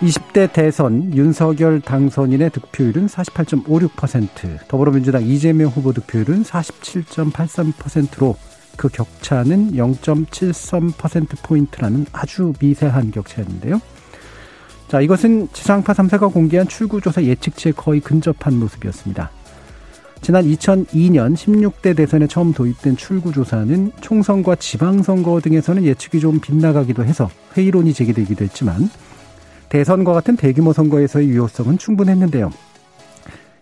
20대 대선 윤석열 당선인의 득표율은 48.56%, 더불어민주당 이재명 후보 득표율은 47.83%로 그 격차는 0.73%포인트라는 아주 미세한 격차였는데요. 자, 이것은 지상파 3사가 공개한 출구조사 예측치에 거의 근접한 모습이었습니다. 지난 2002년 16대 대선에 처음 도입된 출구조사는 총선과 지방선거 등에서는 예측이 좀 빗나가기도 해서 회의론이 제기되기도 했지만 대선과 같은 대규모 선거에서의 유효성은 충분했는데요.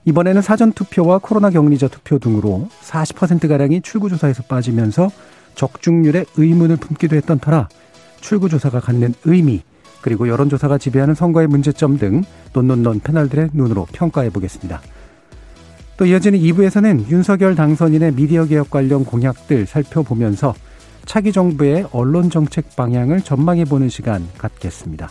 이번에는 사전투표와 코로나 격리자 투표 등으로 40%가량이 출구조사에서 빠지면서 적중률에 의문을 품기도 했던 터라 출구조사가 갖는 의미, 그리고 여론조사가 지배하는 선거의 문제점 등 논논논 패널들의 눈으로 평가해 보겠습니다. 또 이어지는 2부에서는 윤석열 당선인의 미디어 개혁 관련 공약들 살펴보면서 차기 정부의 언론 정책 방향을 전망해 보는 시간 갖겠습니다.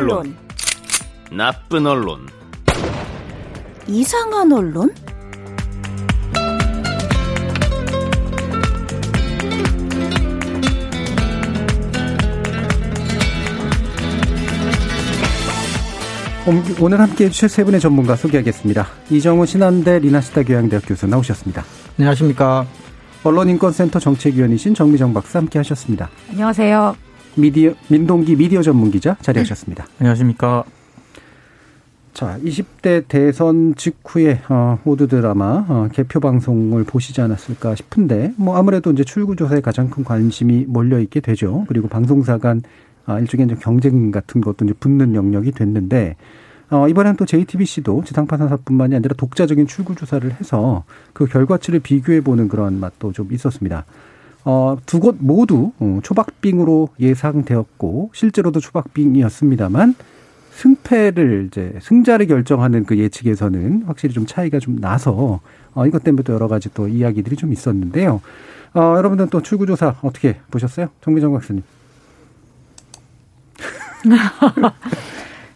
언론, 나쁜 언론, 이상한 언론? 오늘 함께 해주실 세 분의 전문가 소개하겠습니다. 이정우 신한대 리나시타 교양대학 교수 나오셨습니다. 안녕하십니까. 언론인권센터 정책위원이신 정미정 박사 함께 하셨습니다. 안녕하세요. 미디어, 민동기 미디어 전문 기자 자리하셨습니다. 안녕하십니까. 자, 20대 대선 직후에 어, 모두들 아마 어, 개표 방송을 보시지 않았을까 싶은데 뭐 아무래도 이제 출구 조사에 가장 큰 관심이 몰려 있게 되죠. 그리고 방송사 간 아, 일종의 이제 경쟁 같은 것도 이제 붙는 영역이 됐는데 어, 이번엔 또 JTBC도 지상파 산사뿐만이 아니라 독자적인 출구 조사를 해서 그 결과치를 비교해 보는 그런 맛도 좀 있었습니다. 어, 두 곳 모두 어, 초박빙으로 예상되었고 실제로도 초박빙이었습니다만 승패를 이제 승자를 결정하는 그 예측에서는 확실히 좀 차이가 좀 나서 어, 이것 때문에 또 여러 가지 또 이야기들이 좀 있었는데요. 어, 여러분들 또 출구조사 어떻게 보셨어요? 정미정 박사님.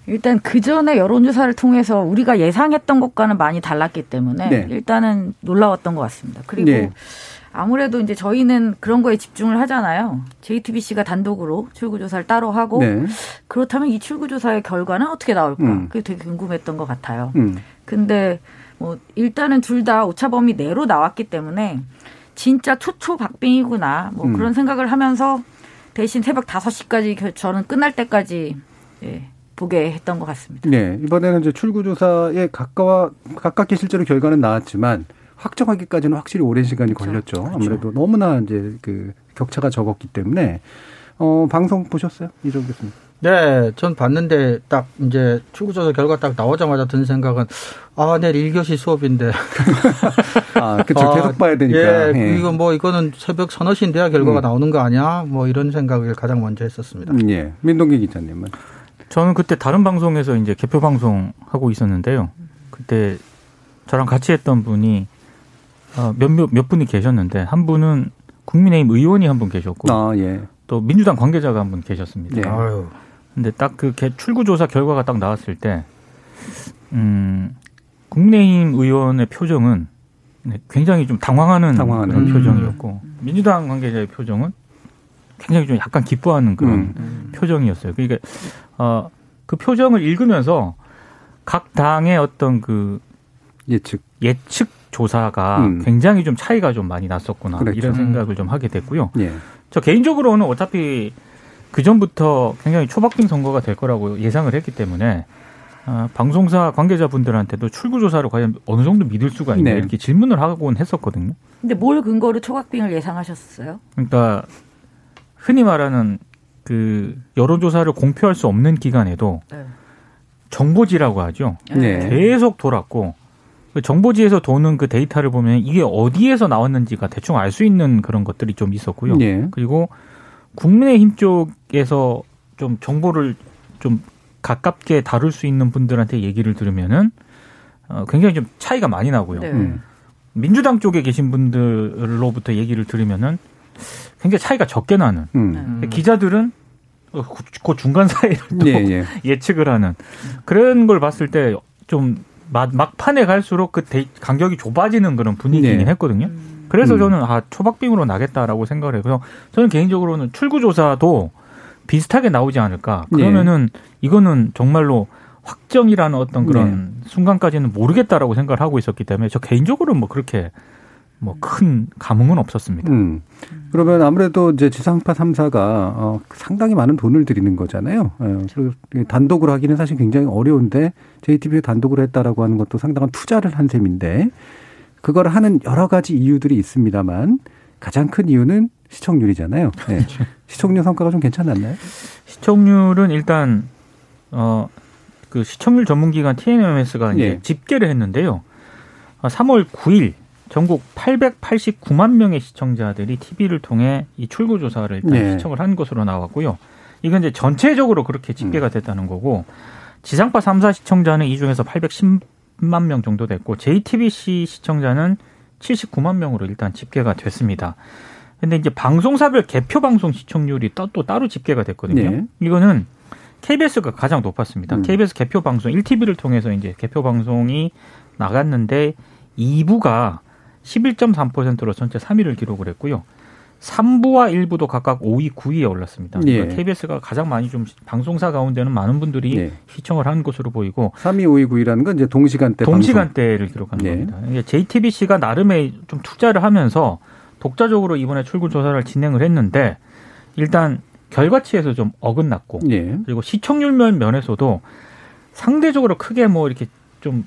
일단 그 전에 여론조사를 통해서 우리가 예상했던 것과는 많이 달랐기 때문에 네. 일단은 놀라웠던 것 같습니다. 그리고 네. 아무래도 이제 저희는 그런 거에 집중을 하잖아요. JTBC가 단독으로 출구조사를 따로 하고 네. 그렇다면 이 출구조사의 결과는 어떻게 나올까? 음. 그게 되게 궁금했던 것 같아요. 음. 근데 뭐 일단은 둘 다 오차 범위 내로 나왔기 때문에 진짜 초초 박빙이구나 뭐 음. 그런 생각을 하면서 대신 새벽 5시까지 저는 끝날 때까지 예, 보게 했던 것 같습니다. 네. 이번에는 이제 출구조사에 가까워, 가깝게 실제로 결과는 나왔지만 확정하기까지는 확실히 오랜 시간이 그렇죠. 걸렸죠. 그렇죠. 아무래도 너무나 이제 그 격차가 적었기 때문에 어, 방송 보셨어요? 이정 교수님. 네, 전 봤는데 딱 이제 출구조사 결과 딱 나오자마자 든 생각은 아, 내일 1교시 수업인데. 아, 그쵸. 아, 계속 봐야 되니까. 예, 예, 이거 뭐 이거는 새벽 서너 시인 돼야 결과가 음. 나오는 거 아니야? 뭐 이런 생각을 가장 먼저 했었습니다. 음, 예. 민동기 기자님은. 저는 그때 다른 방송에서 이제 개표 방송 하고 있었는데요. 그때 저랑 같이 했던 분이 어, 몇몇 몇 분이 계셨는데 한 분은 국민의힘 의원이 한 분 계셨고 아, 예. 또 민주당 관계자가 한 분 계셨습니다. 네. 아유. 근데 딱 그 출구조사 결과가 딱 나왔을 때, 음, 국민의힘 의원의 표정은 굉장히 좀 당황하는, 당황하는. 그런 표정이었고, 음. 민주당 관계자의 표정은 굉장히 좀 약간 기뻐하는 그런 음. 표정이었어요. 그러니까, 어, 그 표정을 읽으면서 각 당의 어떤 그 예측 예측 조사가 음. 굉장히 좀 차이가 좀 많이 났었구나 그렇죠. 이런 생각을 좀 하게 됐고요. 예. 저 개인적으로는 어차피 그 전부터 굉장히 초박빙 선거가 될 거라고 예상을 했기 때문에 아, 방송사 관계자분들한테도 출구 조사를 과연 어느 정도 믿을 수가 있냐 네. 이렇게 질문을 하곤 했었거든요. 근데 뭘 근거로 초박빙을 예상하셨어요? 그러니까 흔히 말하는 그 여론조사를 공표할 수 없는 기간에도 네. 정보지라고 하죠. 네. 계속 돌았고 그 정보지에서 도는 그 데이터를 보면 이게 어디에서 나왔는지가 대충 알 수 있는 그런 것들이 좀 있었고요. 네. 그리고 국민의힘 쪽에서 좀 정보를 좀 가깝게 다룰 수 있는 분들한테 얘기를 들으면은 어, 굉장히 좀 차이가 많이 나고요. 네. 음. 민주당 쪽에 계신 분들로부터 얘기를 들으면은 굉장히 차이가 적게 나는. 음. 기자들은 어, 그 중간 사이를 또 예, 예. 측을 하는 그런 걸 봤을 때 좀 막판에 갈수록 그 데, 간격이 좁아지는 그런 분위기긴 네. 했거든요. 그래서 음. 저는 아 초박빙으로 나겠다라고 생각을 해서 저는 개인적으로는 출구 조사도 비슷하게 나오지 않을까. 네. 그러면은 네. 이거는 정말로 확정이라는 어떤 그런 네. 순간까지는 모르겠다라고 생각을 하고 있었기 때문에 저 개인적으로는 뭐 그렇게 뭐 큰 감흥은 없었습니다. 음. 그러면 아무래도 이제 지상파 3사가 어, 상당히 많은 돈을 들이는 거잖아요. 예, 그리고 단독으로 하기는 사실 굉장히 어려운데 JTB가 단독으로 했다라고 하는 것도 상당한 투자를 한 셈인데 그걸 하는 여러 가지 이유들이 있습니다만 가장 큰 이유는 시청률이잖아요. 네. 시청률 성과가 좀 괜찮았나요? 시청률은 일단 어 그 시청률 전문기관 TNMS가 이제 네. 집계를 했는데요. 3월 9일 전국 889만 명의 시청자들이 TV를 통해 이 출구 조사를 일단 네. 시청을 한 것으로 나왔고요. 이건 이제 전체적으로 그렇게 집계가 음. 됐다는 거고 지상파 3사 시청자는 이 중에서 810만 명 정도 됐고 JTBC 시청자는 79만 명으로 일단 집계가 됐습니다. 근데 이제 방송사별 개표 방송 시청률이 또, 또 따로 집계가 됐거든요. 네. 이거는 KBS가 가장 높았습니다. 음. KBS 개표 방송 1TV를 통해서 이제 개표 방송이 나갔는데 2부가 11.3%로 전체 3위를 기록을 했고요. 3부와 1부도 각각 5위, 9위에 올랐습니다. 예. 그러니까 KBS가 가장 많이 좀 방송사 가운데는 많은 분들이 예. 시청을 한 것으로 보이고 3위, 5위, 9위라는 건 이제 동시간대 동시간대를 기록한 예. 겁니다. JTBC가 나름의 좀 투자를 하면서 독자적으로 이번에 출구 조사를 진행을 했는데 일단 결과치에서 좀 어긋났고 예. 그리고 시청률 면에서도 상대적으로 크게 뭐 이렇게 좀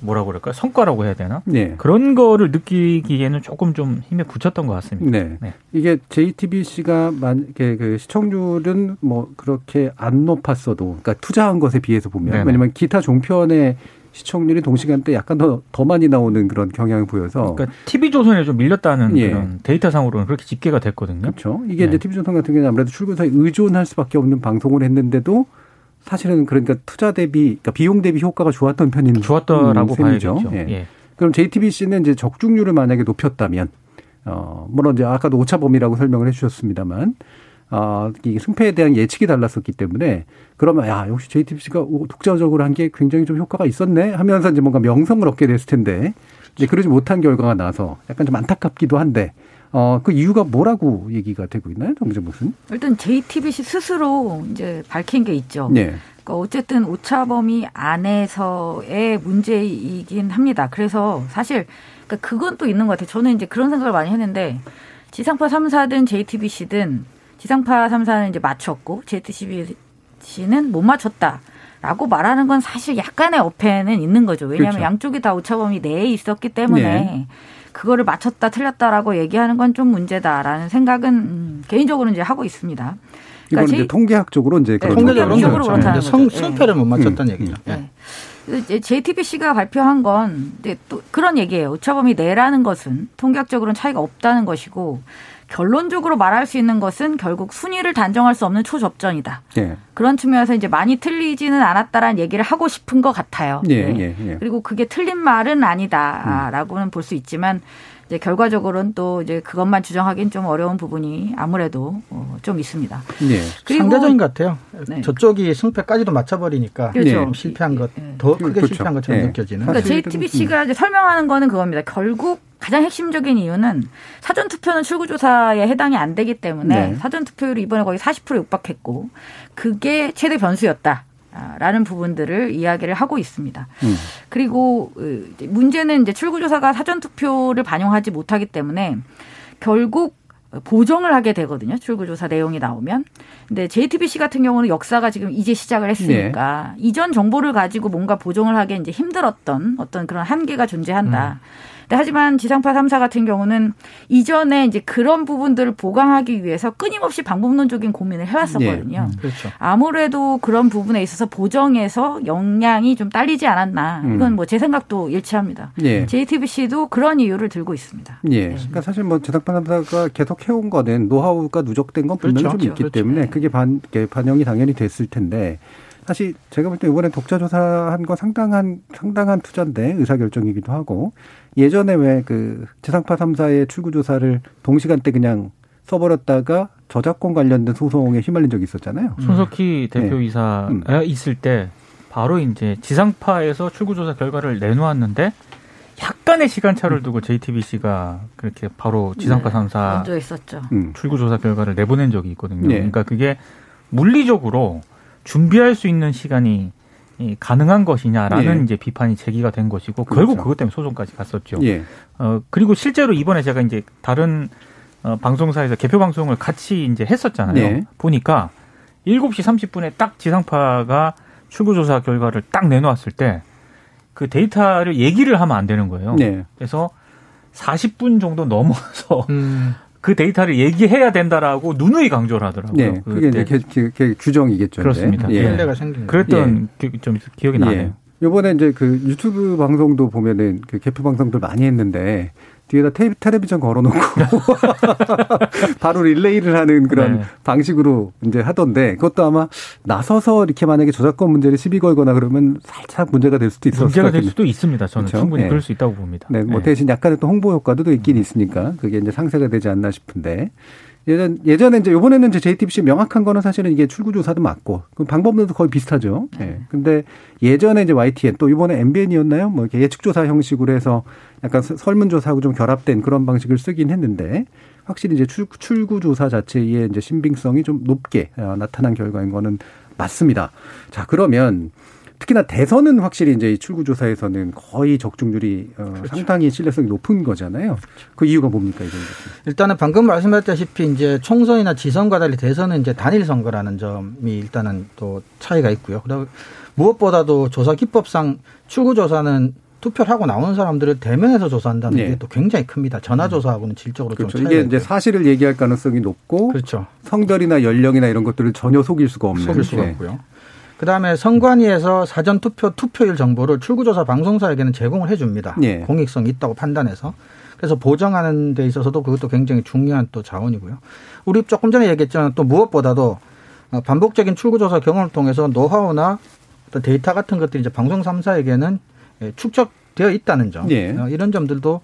뭐라고 그럴까 성과라고 해야 되나 네. 그런 거를 느끼기에는 조금 좀 힘에 붙였던 것 같습니다. 네. 네. 이게 JTBC가 만약에 그 시청률은 뭐 그렇게 안 높았어도 그러니까 투자한 것에 비해서 보면 네네. 왜냐면 기타 종편의 시청률이 동시간대 약간 더, 더 많이 나오는 그런 경향을 보여서. 그러니까 TV조선에 좀 밀렸다는 예. 그런 데이터상으로는 그렇게 집계가 됐거든요. 그렇죠. 이게 네. 이제 TV조선 같은 경우는 아무래도 출근사에 의존할 수밖에 없는 방송을 했는데도 사실은 그러니까 투자 대비, 그러니까 비용 대비 효과가 좋았던 편인 좋았다라고 셈이죠. 예. 예. 그럼 JTBC는 이제 적중률을 만약에 높였다면, 어, 물론 이제 아까도 오차범위라고 설명을 해 주셨습니다만, 어, 이 승패에 대한 예측이 달랐었기 때문에 그러면 야 역시 JTBC가 독자적으로 한 게 굉장히 좀 효과가 있었네 하면서 이제 뭔가 명성을 얻게 됐을 텐데 이제 그러지 못한 결과가 나서 약간 좀 안타깝기도 한데 어, 그 이유가 뭐라고 얘기가 되고 있나요, 정재무슨? 일단 JTBC 스스로 이제 밝힌 게 있죠. 네. 그러니까 어쨌든 오차범위 안에서의 문제이긴 합니다. 그래서 사실 그러니까 그건 또 있는 것 같아요. 저는 이제 그런 생각을 많이 했는데 지상파 3사든 JTBC든 지상파 3사는 이제 맞췄고 JTBC는 못 맞췄다. 라고 말하는 건 사실 약간의 어폐는 있는 거죠. 왜냐하면 그렇죠. 양쪽이 다 오차범위 내에 있었기 때문에 네. 그거를 맞췄다 틀렸다라고 얘기하는 건 좀 문제다라는 생각은 음, 개인적으로 이제 하고 있습니다. 그러니까 이건 이제 통계학적으로 이제 네, 통계적으로 그렇다는 성, 승패를 못 맞췄다는 음. 얘기죠. 네. 네. JTBC가 발표한 건 또 그런 얘기예요. 오차범위 내라는 것은 통계학적으로는 차이가 없다는 것이고 결론적으로 말할 수 있는 것은 결국 순위를 단정할 수 없는 초접전이다. 예. 그런 측면에서 이제 많이 틀리지는 않았다라는 얘기를 하고 싶은 것 같아요. 예, 네. 예, 예. 그리고 그게 틀린 말은 아니다라고는 음. 볼수 있지만 이제 결과적으로는 또 이제 그것만 주장하기는 좀 어려운 부분이 아무래도 어, 좀 있습니다. 네. 그리고 상대적인 것 같아요. 네. 저쪽이 승패까지도 맞춰버리니까 그렇죠. 네. 실패한 것더 네. 크게 그렇죠. 실패한 것처럼 네. 느껴지는. 그러니까 JTBC가 이제 설명하는 거는 그겁니다. 결국 가장 핵심적인 이유는 사전 투표는 출구 조사에 해당이 안 되기 때문에 네. 사전 투표율이 이번에 거의 40% 육박했고 그게 최대 변수였다. 라는 부분들을 이야기를 하고 있습니다. 음. 그리고 그, 문제는 이제 출구조사가 사전투표를 반영하지 못하기 때문에 결국 보정을 하게 되거든요. 출구조사 내용이 나오면. 근데 JTBC 같은 경우는 역사가 지금 이제 시작을 했으니까 네. 이전 정보를 가지고 뭔가 보정을 하기 이제 힘들었던 어떤 그런 한계가 존재한다. 음. 하지만 지상파 3사 같은 경우는 이전에 이제 그런 부분들을 보강하기 위해서 끊임없이 방법론적인 고민을 해왔었거든요. 네. 음, 그렇죠. 아무래도 그런 부분에 있어서 보정에서 역량이 좀 딸리지 않았나. 음. 이건 뭐 제 생각도 일치합니다. 네. JTBC도 그런 이유를 들고 있습니다. 예. 네. 그러니까 사실 뭐 지상파 3사가 계속 해온 거는 노하우가 누적된 건 분명히 그렇죠. 좀 있기 그렇죠. 때문에 네. 그게 반, 반영이 당연히 됐을 텐데 사실 제가 볼 때 이번에 독자 조사한 거 상당한 상당한 투자인데 의사 결정이기도 하고 예전에 왜 그 지상파 3사의 출구 조사를 동시간대 그냥 써버렸다가 저작권 관련된 소송에 휘말린 적이 있었잖아요. 음. 손석희 네. 대표이사 네. 음. 있을 때 바로 이제 지상파에서 출구조사 결과를 내놓았는데 약간의 시간차를 두고 JTBC가 그렇게 바로 지상파 3사 먼저 있었죠. 음. 출구 조사 결과를 내보낸 적이 있거든요. 네. 그러니까 그게 물리적으로 준비할 수 있는 시간이 가능한 것이냐라는 예. 이제 비판이 제기가 된 것이고 그렇죠. 결국 그것 때문에 소송까지 갔었죠. 예. 어 그리고 실제로 이번에 제가 이제 다른 어, 방송사에서 개표 방송을 같이 이제 했었잖아요. 예. 보니까 7시 30분에 딱 지상파가 출구조사 결과를 딱 내놓았을 때 그 데이터를 얘기를 하면 안 되는 거예요. 네. 그래서 40분 정도 넘어서 음. 그 데이터를 얘기해야 된다라고 누누이 강조를 하더라고요. 네, 그게 이제 개, 개, 개, 규정이겠죠. 그렇습니다. 예. 가 생긴 그랬던 예. 좀 기억이 나네요. 예. 요번에 이제 그 유튜브 방송도 보면은 그 개표 방송들 많이 했는데 뒤에다 테, 텔레비전 걸어놓고 바로 릴레이를 하는 그런 네. 방식으로 이제 하던데 그것도 아마 나서서 이렇게 만약에 저작권 문제를 시비 걸거나 그러면 살짝 문제가 될 수도 있을 문제가 될 수도 있습니다. 저는 그렇죠? 충분히 네. 그럴 수 있다고 봅니다. 네, 뭐 네. 대신 약간의 또 홍보 효과도 있긴 있으니까 그게 이제 상세가 되지 않나 싶은데 예전 예전에 이제 요번에는 이제 JTBC 명확한 거는 사실은 이게 출구 조사도 맞고 그 방법론도 거의 비슷하죠. 예. 네. 근데 예전에 이제 YTN 또 이번에 MBN이었나요? 뭐 이렇게 예측 조사 형식으로 해서 약간 설문 조사하고 좀 결합된 그런 방식을 쓰긴 했는데 확실히 이제 출, 출구 조사 자체의 이제 신빙성이 좀 높게 어, 나타난 결과인 거는 맞습니다. 자, 그러면 특히나 대선은 확실히 이제 출구조사에서는 거의 적중률이 어, 그렇죠. 상당히 신뢰성이 높은 거잖아요. 그 이유가 뭡니까 이정 일단은 방금 말씀하셨다시피 이제 총선이나 지선과 달리 대선은 이제 단일 선거라는 점이 일단은 또 차이가 있고요. 그리고 무엇보다도 조사 기법상 출구조사는 투표를 하고 나오는 사람들을 대면해서 조사한다는 네. 게또 굉장히 큽니다. 전화 조사하고는 질적으로 그렇죠. 좀 이게 이제 사실을 얘기할 가능성이 높고 그렇죠. 성별이나 연령이나 이런 것들을 전혀 속일 수가 없는 속일 수가 네. 없고요. 그다음에 선관위에서 사전 투표 투표율 정보를 출구조사 방송사에게는 제공을 해줍니다. 예. 공익성이 있다고 판단해서 그래서 보정하는 데 있어서도 그것도 굉장히 중요한 또 자원이고요. 우리 조금 전에 얘기했지만 또 무엇보다도 반복적인 출구조사 경험을 통해서 노하우나 또 데이터 같은 것들이 이제 방송 3사에게는 축적되어 있다는 점 예. 어, 이런 점들도 어,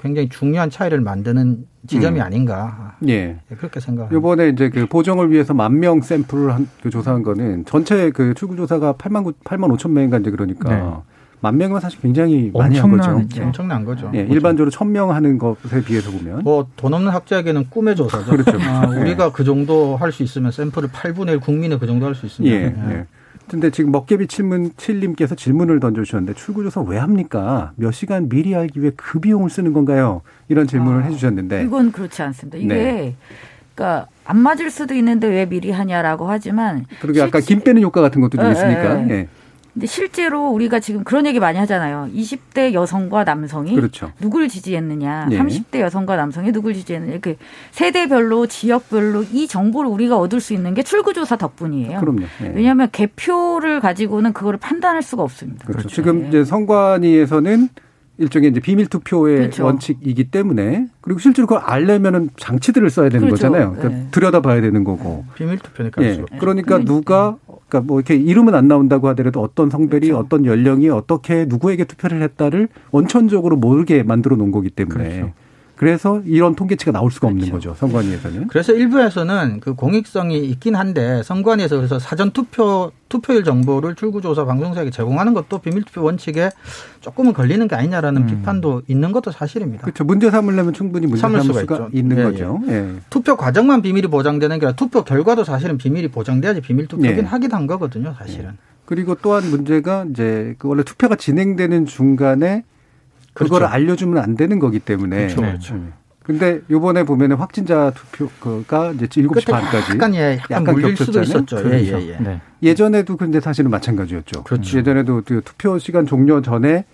굉장히 중요한 차이를 만드는 지점이 음. 아닌가. 예. 네, 그렇게 생각합니다. 이번에 이제 그 보정을 위해서 만 명 샘플을 한, 그 조사한 거는 전체 그 출구 조사가 8만 9, 8만 5천 명인가 이제 그러니까 네. 만 명이면 사실 굉장히 많이 한 거죠. 네. 엄청난 거죠. 예, 일반적으로 천 명 하는 것에 비해서 보면 뭐 돈 없는 학자에게는 꿈의 조사죠. 그렇죠. 아, 우리가 그 정도 할 수 있으면 샘플을 8분의 1 국민의 그 정도 할 수 있으면 예. 예. 근데 지금 먹개비 칠문 칠님께서 질문을 던져주셨는데 출구조사 왜 합니까? 몇 시간 미리 알기 위해 그 비용을 쓰는 건가요? 이런 질문을 아, 해주셨는데 이건 그렇지 않습니다. 이게 네. 그러니까 안 맞을 수도 있는데 왜 미리 하냐라고 하지만 그리고 아까 김 빼는 효과 같은 것도 좀 네, 있으니까. 네. 네. 근데 실제로 우리가 지금 그런 얘기 많이 하잖아요. 20대 여성과 남성이 그렇죠. 누굴 지지했느냐, 네. 30대 여성과 남성이 누굴 지지했느냐. 그 세대별로, 지역별로 이 정보를 우리가 얻을 수 있는 게 출구조사 덕분이에요. 그럼요. 네. 왜냐하면 개표를 가지고는 그거를 판단할 수가 없습니다. 그렇죠. 그렇죠. 지금 네. 이제 선관위에서는 일종의 이제 비밀 투표의 그렇죠. 원칙이기 때문에 그리고 실제로 그걸 알려면은 장치들을 써야 되는 그렇죠. 거잖아요. 그러니까 네. 들여다봐야 되는 거고. 네. 비밀 투표니까. 예. 그러니까 누가 그러니까 뭐 이렇게 이름은 안 나온다고 하더라도 어떤 성별이 그렇죠. 어떤 연령이 어떻게 누구에게 투표를 했다를 원천적으로 모르게 만들어 놓은 거기 때문에 그래서 이런 통계치가 나올 수가 없는 그렇죠. 거죠. 선관위에서는. 그래서 일부에서는 그 공익성이 있긴 한데 선관위에서 그래서 사전 투표 투표일 정보를 출구조사 방송사에게 제공하는 것도 비밀투표 원칙에 조금은 걸리는 게 아니냐라는 음. 비판도 있는 것도 사실입니다. 그렇죠. 문제 삼으려면 충분히 문제 삼을 수가, 수가 있는 예, 거죠. 예. 예. 투표 과정만 비밀이 보장되는 게 아니라 투표 결과도 사실은 비밀이 보장돼야지 비밀 투표긴 예. 하긴 한 거거든요. 사실은. 예. 그리고 또한 문제가 이제 그 원래 투표가 진행되는 중간에 그거를 그렇죠. 알려주면 안 되는 거기 때문에. 그렇죠. 그렇죠. 음. 근데 요번에 보면은 확진자 투표가 이제 7시 반까지 약간 예, 약간, 약간 겹쳤잖아요. 있었죠. 예, 그렇죠. 예, 예. 네. 예전에도 근데 사실은 마찬가지였죠. 그렇죠. 예전에도 그 투표 시간 종료 전에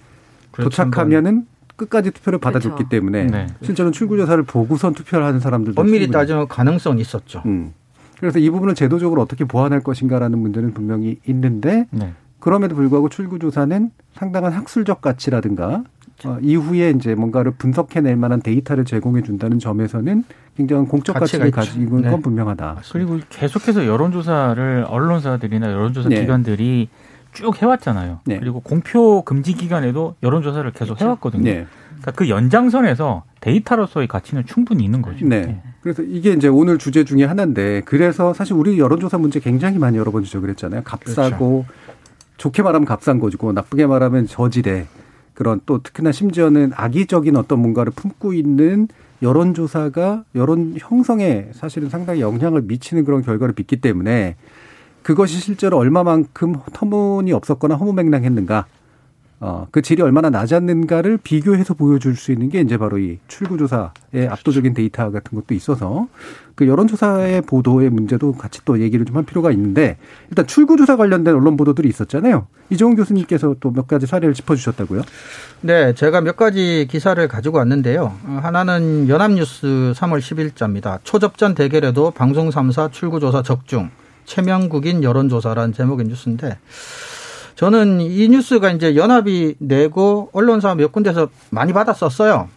그렇죠. 도착하면은 끝까지 투표를 받아줬기 그렇죠. 때문에 네. 실제로 출구조사를 보고선 투표를 하는 사람들도 엄밀히 따지면 가능성이 있었죠. 음. 그래서 이 부분을 제도적으로 어떻게 보완할 것인가라는 문제는 분명히 있는데 네. 그럼에도 불구하고 출구조사는 상당한 학술적 가치라든가 어, 이후에 이제 뭔가를 분석해낼 만한 데이터를 제공해 준다는 점에서는 굉장한 공적 가치를 가지고 있는 네. 건 분명하다. 그리고 계속해서 여론조사를 언론사들이나 여론조사 네. 기관들이 쭉 해왔잖아요. 네. 그리고 공표 금지 기간에도 여론조사를 계속 그렇죠. 해왔거든요. 네. 그러니까 그 연장선에서 데이터로서의 가치는 충분히 있는 거죠. 네. 네. 그래서 이게 이제 오늘 주제 중에 하나인데 그래서 사실 우리 여론조사 문제 굉장히 많이 여러 번 지적을 했잖아요. 값싸고 그렇죠. 좋게 말하면 값싼 거고 나쁘게 말하면 저지대. 그런 또 특히나 심지어는 악의적인 어떤 뭔가를 품고 있는 여론조사가 여론 형성에 사실은 상당히 영향을 미치는 그런 결과를 빚기 때문에 그것이 실제로 얼마만큼 터무니 없었거나 허무맹랑했는가 어, 그 질이 얼마나 낮았는가를 비교해서 보여줄 수 있는 게 이제 바로 이 출구조사의 압도적인 데이터 같은 것도 있어서 그 여론조사의 보도의 문제도 같이 또 얘기를 좀 할 필요가 있는데 일단 출구조사 관련된 언론 보도들이 있었잖아요. 이종훈 교수님께서 또 몇 가지 사례를 짚어주셨다고요? 네, 제가 몇 가지 기사를 가지고 왔는데요. 하나는 연합뉴스 3월 10일자입니다. 초접전 대결에도 방송 3사 출구조사 적중, 최명국인 여론조사라는 제목의 뉴스인데 저는 이 뉴스가 이제 연합이 내고 언론사 몇 군데서 많이 받았었어요.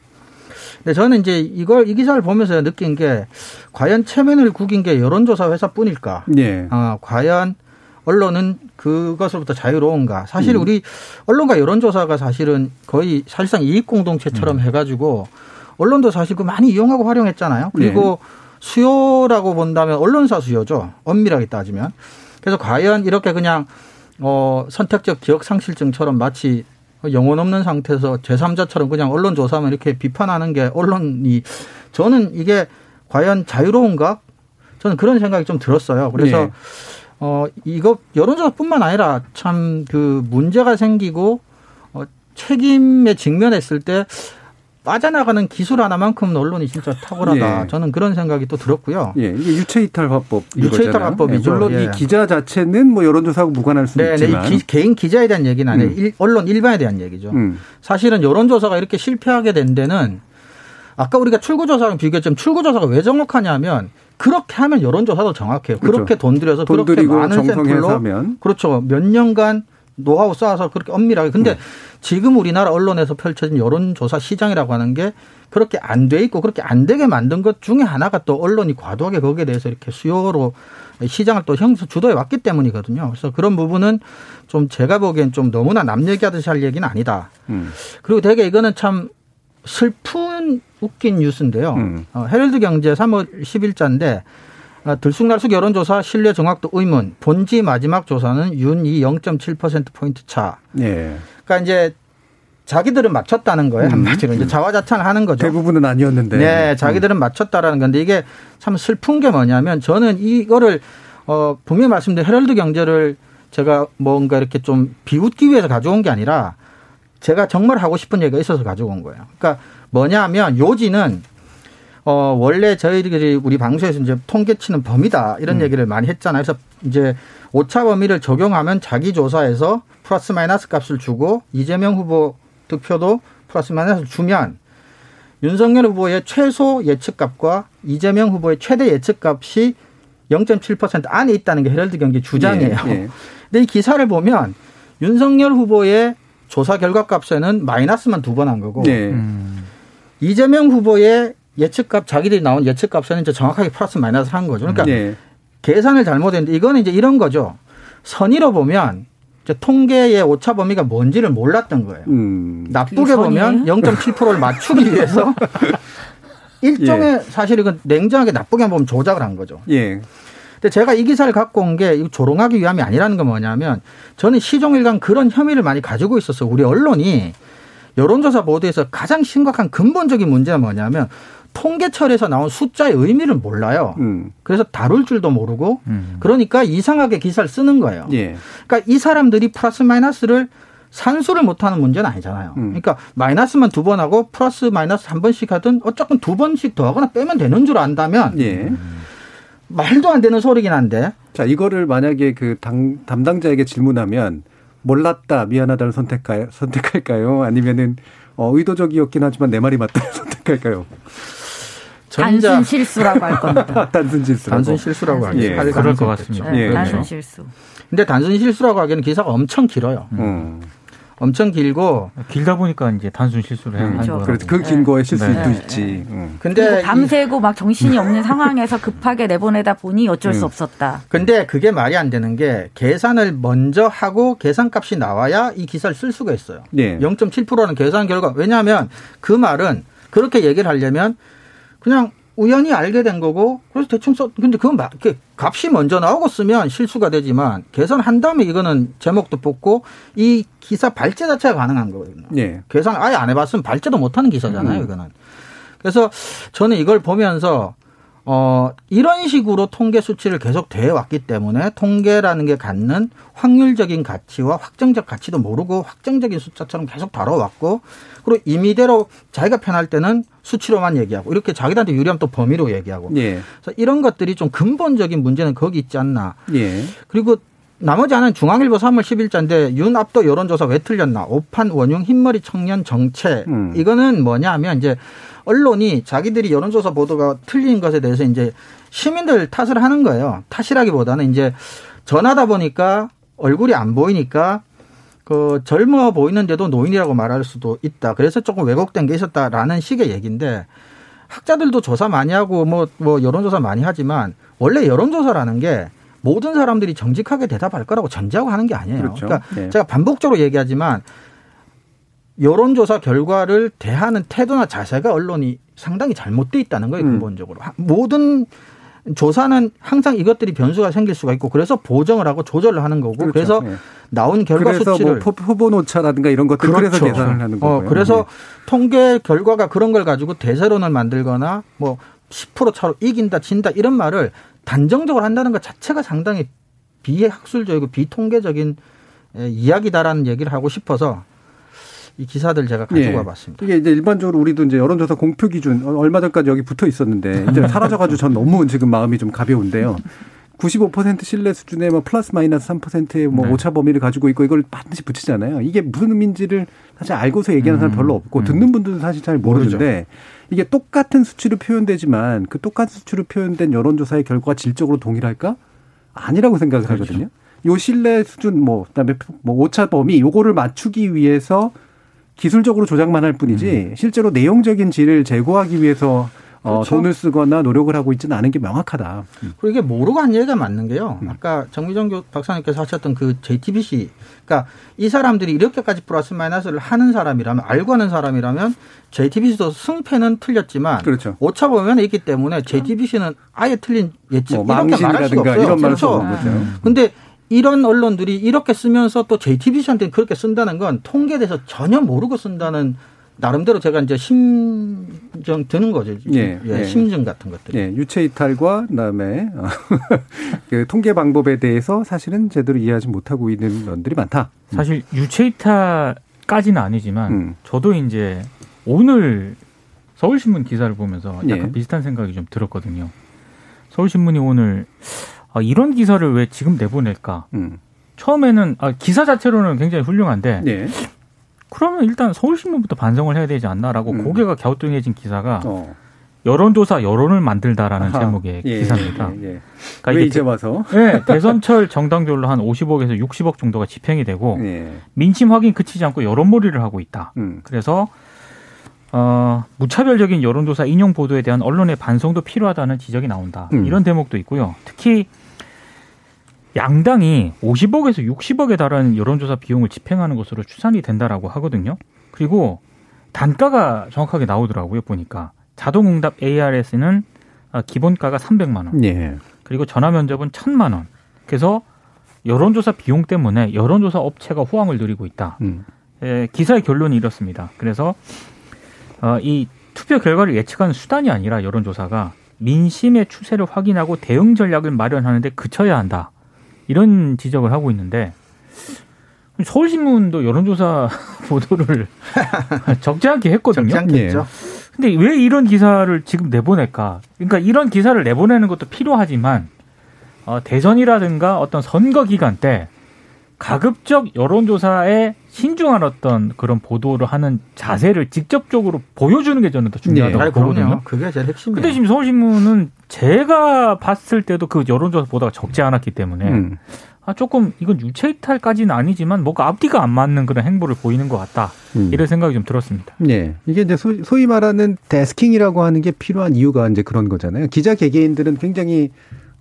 근데 저는 이제 이걸 이 기사를 보면서 느낀 게 과연 체면을 구긴 게 여론조사 회사뿐일까? 네. 아, 과연 언론은 그것으로부터 자유로운가? 사실 음. 우리 언론과 여론조사가 사실은 거의 사실상 이익 공동체처럼 음. 해가지고 언론도 사실 그 많이 이용하고 활용했잖아요. 그리고 네. 수요라고 본다면 언론사 수요죠. 엄밀하게 따지면. 그래서 과연 이렇게 그냥 어, 선택적 기억 상실증처럼 마치 영혼 없는 상태에서 제3자처럼 그냥 언론 조사하면 이렇게 비판하는 게 언론이 저는 이게 과연 자유로운가? 저는 그런 생각이 좀 들었어요. 그래서 네. 어 이거 여론조사뿐만 아니라 참 그 문제가 생기고 어 책임에 직면했을 때 빠져나가는 기술 하나만큼은 언론이 진짜 탁월하다. 예. 저는 그런 생각이 또 들었고요. 예, 이게 유체이탈 화법. 유체이탈 화법이죠. 예, 물론 예. 이 기자 자체는 뭐 여론조사하고 무관할 수 네, 네 있지만. 네, 개인 기자에 대한 얘기는 아니에요. 음. 언론 일반에 대한 얘기죠. 음. 사실은 여론조사가 이렇게 실패하게 된 데는 아까 우리가 출구조사랑 비교했지만 출구조사가 왜 정확하냐면 그렇게 하면 여론조사도 정확해요. 그렇죠. 그렇게 돈 들여서 돈 그렇게 많은 샘플로 하면. 그렇죠. 몇 년간 노하우 쌓아서 그렇게 엄밀하게. 근데 음. 지금 우리나라 언론에서 펼쳐진 여론조사 시장이라고 하는 게 그렇게 안 돼 있고 그렇게 안 되게 만든 것 중에 하나가 또 언론이 과도하게 거기에 대해서 이렇게 수요로 시장을 또 형성 주도해 왔기 때문이거든요. 그래서 그런 부분은 좀 제가 보기엔 좀 너무나 남 얘기하듯이 할 얘기는 아니다. 음. 그리고 되게 이거는 참 슬픈 웃긴 뉴스인데요. 음. 어, 헤럴드 경제 3월 10일자인데 어, 들쑥날쑥 여론조사 신뢰 정확도 의문 본지 마지막 조사는 윤이 0.7%포인트 차. 네. 그러니까 이제 자기들은 맞췄다는 거예요. 음. 한마디로 이제 자화자찬을 하는 거죠. 대부분은 아니었는데. 네, 자기들은 음. 맞췄다라는 건데 이게 참 슬픈 게 뭐냐면 저는 이거를 어 분명히 말씀드린 헤럴드 경제를 제가 뭔가 이렇게 좀 비웃기 위해서 가져온 게 아니라 제가 정말 하고 싶은 얘기가 있어서 가져온 거예요. 그러니까 뭐냐면 요지는 어 원래 저희들이 우리 방송에서 이제 통계치는 범위다 이런 음. 얘기를 많이 했잖아요. 그래서 이제 오차 범위를 적용하면 자기 조사에서 플러스 마이너스 값을 주고 이재명 후보 득표도 플러스 마이너스 주면 윤석열 후보의 최소 예측값과 이재명 후보의 최대 예측값이 0.7% 안에 있다는 게 헤럴드 경제 주장이에요. 예, 예. 근데 이 기사를 보면 윤석열 후보의 조사 결과 값에는 마이너스만 두 번 한 거고 네. 음. 이재명 후보의 예측값 자기들이 나온 예측값에는 이제 정확하게 플러스 마이너스를 한 거죠. 그러니까 네. 계산을 잘못했는데 이거는 이제 이런 거죠. 선의로 보면 이제 통계의 오차 범위가 뭔지를 몰랐던 거예요. 음. 나쁘게 보면 0.7%를 맞추기 위해서 일종의 예. 사실 이건 냉정하게 나쁘게 보면 조작을 한 거죠. 예. 근데 제가 이 기사를 갖고 온 게 조롱하기 위함이 아니라는 건 뭐냐면 저는 시종일관 그런 혐의를 많이 가지고 있었어. 우리 언론이 여론조사 보도에서 가장 심각한 근본적인 문제가 뭐냐면 통계철에서 나온 숫자의 의미를 몰라요. 음. 그래서 다룰 줄도 모르고 음. 그러니까 이상하게 기사를 쓰는 거예요. 예. 그러니까 이 사람들이 플러스 마이너스를 산수를 못하는 문제는 아니잖아요. 음. 그러니까 마이너스만 두 번 하고 플러스 마이너스 한 번씩 하든 어쨌든 두 번씩 더하거나 빼면 되는 줄 안다면 예. 말도 안 되는 소리긴 한데. 자 이거를 만약에 그 당, 담당자에게 질문하면 몰랐다 미안하다를 선택할까요? 선택할까요? 아니면은 어, 의도적이었긴 하지만 내 말이 맞다 선택할까요? 단순 실수라고 할 겁니다. 단순 실수. 단순 실수라고 하겠 예, 그럴 것 같습니다. 예, 단순 그렇죠. 실수. 근데 단순 실수라고 하기에는 기사가 엄청 길어요. 음. 엄청 길고 길다 보니까 이제 단순 실수를 음. 그렇죠. 그래서 그긴 네. 거에 실수도 네. 있지. 음. 근데 밤새고 막 정신이 없는 상황에서 급하게 내보내다 보니 어쩔 음. 수 없었다. 근데 그게 말이 안 되는 게 계산을 먼저 하고 계산값이 나와야 이 기사를 쓸 수가 있어요. 네. 0.7%는 계산 결과 왜냐하면 그 말은 그렇게 얘기를 하려면 그냥 우연히 알게 된 거고 그래서 대충 써 근데 그건 막 값이 먼저 나오고 쓰면 실수가 되지만 계산한 다음에 이거는 제목도 뽑고 이 기사 발제 자체가 가능한 거거든요. 네. 계산 아예 안 해봤으면 발제도 못하는 기사잖아요. 음. 이거는. 그래서 저는 이걸 보면서 어, 이런 식으로 통계 수치를 계속 대해왔기 때문에 통계라는 게 갖는 확률적인 가치와 확정적 가치도 모르고 확정적인 숫자처럼 계속 다뤄왔고 그리고 임의대로 자기가 편할 때는 수치로만 얘기하고 이렇게 자기들한테 유리하면 또 범위로 얘기하고 예. 그래서 이런 것들이 좀 근본적인 문제는 거기 있지 않나. 예. 그리고 나머지 하나는 중앙일보 3월 10일자인데 윤 압도 여론조사 왜 틀렸나? 오판 원흉 흰머리 청년 정체. 음. 이거는 뭐냐 하면 이제 언론이 자기들이 여론조사 보도가 틀린 것에 대해서 이제 시민들 탓을 하는 거예요. 탓이라기보다는 이제 전하다 보니까 얼굴이 안 보이니까 그 젊어 보이는데도 노인이라고 말할 수도 있다. 그래서 조금 왜곡된 게 있었다라는 식의 얘기인데 학자들도 조사 많이 하고 뭐, 뭐 여론조사 많이 하지만 원래 여론조사라는 게 모든 사람들이 정직하게 대답할 거라고 전제하고 하는 게 아니에요. 그렇죠. 그러니까 네. 제가 반복적으로 얘기하지만 여론조사 결과를 대하는 태도나 자세가 언론이 상당히 잘못돼 있다는 거예요, 음. 근본적으로. 모든 조사는 항상 이것들이 변수가 생길 수가 있고 그래서 보정을 하고 조절을 하는 거고 그렇죠. 그래서 네. 나온 결과 뭐 수치를 뭐 후보 노차라든가 이런 것들 그렇죠. 그래서 계산을 하는 거예요. 어, 그래서 네. 통계 결과가 그런 걸 가지고 대세론을 만들거나 뭐 10% 차로 이긴다 진다 이런 말을 단정적으로 한다는 것 자체가 상당히 비학술적이고 비통계적인 이야기다라는 얘기를 하고 싶어서 이 기사들 제가 가지고 예. 와봤습니다. 이게 이제 일반적으로 우리도 이제 여론조사 공표 기준 얼마 전까지 여기 붙어 있었는데 이제 사라져가지고 전 너무 지금 마음이 좀 가벼운데요. 95% 신뢰 수준의 뭐 플러스 마이너스 3%의 뭐 네. 오차 범위를 가지고 있고 이걸 반드시 붙이잖아요. 이게 무슨 의미인지를 사실 알고서 얘기하는 사람 음. 별로 없고 음. 듣는 분들도 사실 잘 모르는데 모르죠. 이게 똑같은 수치로 표현되지만 그 똑같은 수치로 표현된 여론조사의 결과가 질적으로 동일할까? 아니라고 생각을 그렇죠. 하거든요. 요 신뢰 수준 뭐 그다음에 뭐 오차 범위 요거를 맞추기 위해서 기술적으로 조작만 할 뿐이지 음. 실제로 내용적인 질을 제고하기 위해서 어, 그렇죠. 돈을 쓰거나 노력을 하고 있지는 않은 게 명확하다. 음. 그리고 이게 모르고 한 얘기가 맞는 게요. 음. 아까 정미정 박사님께서 하셨던 그 JTBC, 그러니까 이 사람들이 이렇게까지 플러스 마이너스를 하는 사람이라면 알고 하는 사람이라면 JTBC도 승패는 틀렸지만 그렇죠. 오차 보면 있기 때문에 JTBC는 아예 틀린 예측 뭐, 이렇게 말할 수가 없어요. 이런 그렇죠. 거죠. 근데 이런 언론들이 이렇게 쓰면서 또 JTBC한테는 그렇게 쓴다는 건 통계에 대해서 전혀 모르고 쓴다는 나름대로 제가 이제 심정 드는 거죠. 예, 예, 예. 심증 같은 것들. 예, 유체 이탈과 그다음에 어, 그 통계 방법에 대해서 사실은 제대로 이해하지 못하고 있는 면들이 많다. 사실 유체 이탈까지는 아니지만 음. 저도 이제 오늘 서울신문 기사를 보면서 약간 예. 비슷한 생각이 좀 들었거든요. 서울신문이 오늘 아, 이런 기사를 왜 지금 내보낼까? 음. 처음에는 아, 기사 자체로는 굉장히 훌륭한데 네. 그러면 일단 서울신문부터 반성을 해야 되지 않나라고 음. 고개가 갸우뚱해진 기사가 어. 여론조사 여론을 만들다라는 아하, 제목의 예, 기사입니다. 예, 예. 그러니까 왜 이제 와서? 네, 대선철 정당별로 한 50억에서 60억 정도가 집행이 되고 예. 민심 확인 그치지 않고 여론몰이를 하고 있다. 음. 그래서 어, 무차별적인 여론조사 인용 보도에 대한 언론의 반성도 필요하다는 지적이 나온다. 음. 이런 대목도 있고요. 특히 양당이 50억에서 60억에 달하는 여론조사 비용을 집행하는 것으로 추산이 된다라고 하거든요. 그리고 단가가 정확하게 나오더라고요. 보니까 자동응답 ARS는 기본가가 300만 원. 예. 그리고 전화 면접은 1000만 원. 그래서 여론조사 비용 때문에 여론조사 업체가 호황을 누리고 있다. 음. 예, 기사의 결론이 이렇습니다. 그래서 어, 이 투표 결과를 예측하는 수단이 아니라 여론조사가 민심의 추세를 확인하고 대응 전략을 마련하는데 그쳐야 한다. 이런 지적을 하고 있는데 서울신문도 여론조사 보도를 적지 않게 했거든요. 적지 않겠죠. 예. 근데 왜 이런 기사를 지금 내보낼까? 그러니까 이런 기사를 내보내는 것도 필요하지만 어, 대선이라든가 어떤 선거 기간 때 가급적 여론조사에 신중한 어떤 그런 보도를 하는 자세를 직접적으로 보여주는 게 저는 더 중요하다고 네, 보거든요. 그게 제일 핵심이에요. 근데 지금 서울신문은 제가 봤을 때도 그 여론조사 보도가 적지 않았기 때문에 음. 아, 조금 이건 유체이탈까지는 아니지만 뭔가 앞뒤가 안 맞는 그런 행보를 보이는 것 같다. 음. 이런 생각이 좀 들었습니다. 네. 이게 이제 소, 소위 말하는 데스킹이라고 하는 게 필요한 이유가 이제 그런 거잖아요. 기자 개개인들은 굉장히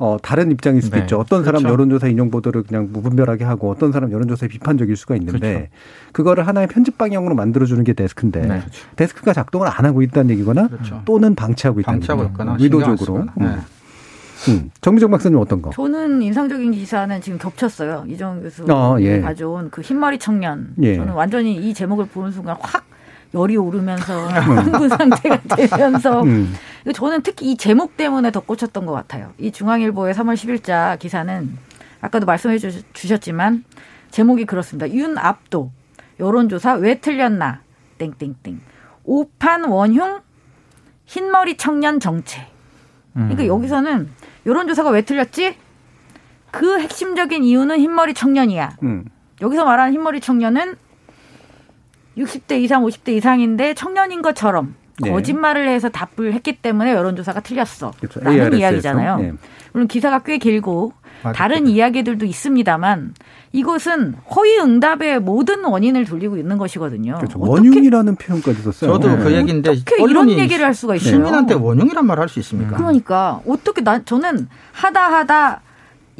어, 다른 입장일 수도 네. 있죠. 어떤 사람 그렇죠. 여론조사 인용 보도를 그냥 무분별하게 하고 어떤 사람 여론조사에 비판적일 수가 있는데 그렇죠. 그거를 하나의 편집 방향으로 만들어주는 게 데스크인데 네. 그렇죠. 데스크가 작동을 안 하고 있다는 얘기거나 그렇죠. 또는 방치하고 있다는 방치하고 의도적으로. 네. 음. 음. 정미정 박사님 어떤 거? 저는 인상적인 기사는 지금 겹쳤어요. 이정 교수 어, 예. 가져온 그 흰머리 청년. 예. 저는 완전히 이 제목을 보는 순간 확 열이 오르면서 흥분 상태가 되면서 음. 저는 특히 이 제목 때문에 더 꽂혔던 것 같아요. 이 중앙일보의 3월 10일자 기사는 아까도 말씀해 주셨지만 제목이 그렇습니다. 윤 압도 여론조사 왜 틀렸나 땡땡땡 오판 원흉 흰머리 청년 정체. 그러니까 음. 여기서는 여론조사가 왜 틀렸지? 그 핵심적인 이유는 흰머리 청년이야. 음. 여기서 말하는 흰머리 청년은 60대 이상, 50대 이상인데 청년인 것처럼 네. 거짓말을 해서 답을 했기 때문에 여론조사가 틀렸어. 그렇죠. 라는 ARS에서. 이야기잖아요. 네. 물론 기사가 꽤 길고 맞았 다른 이야기들도 있습니다만 이것은 허위 응답의 모든 원인을 돌리고 있는 것이거든요. 그렇죠. 원흉이라는 표현까지 썼어요. 저도 네. 그 얘기인데 어떻게 이런 얘기를 할 수가 있어요? 시민한테 원흉이란 말 할 수 있습니까? 그러니까 어떻게 나 저는 하다 하다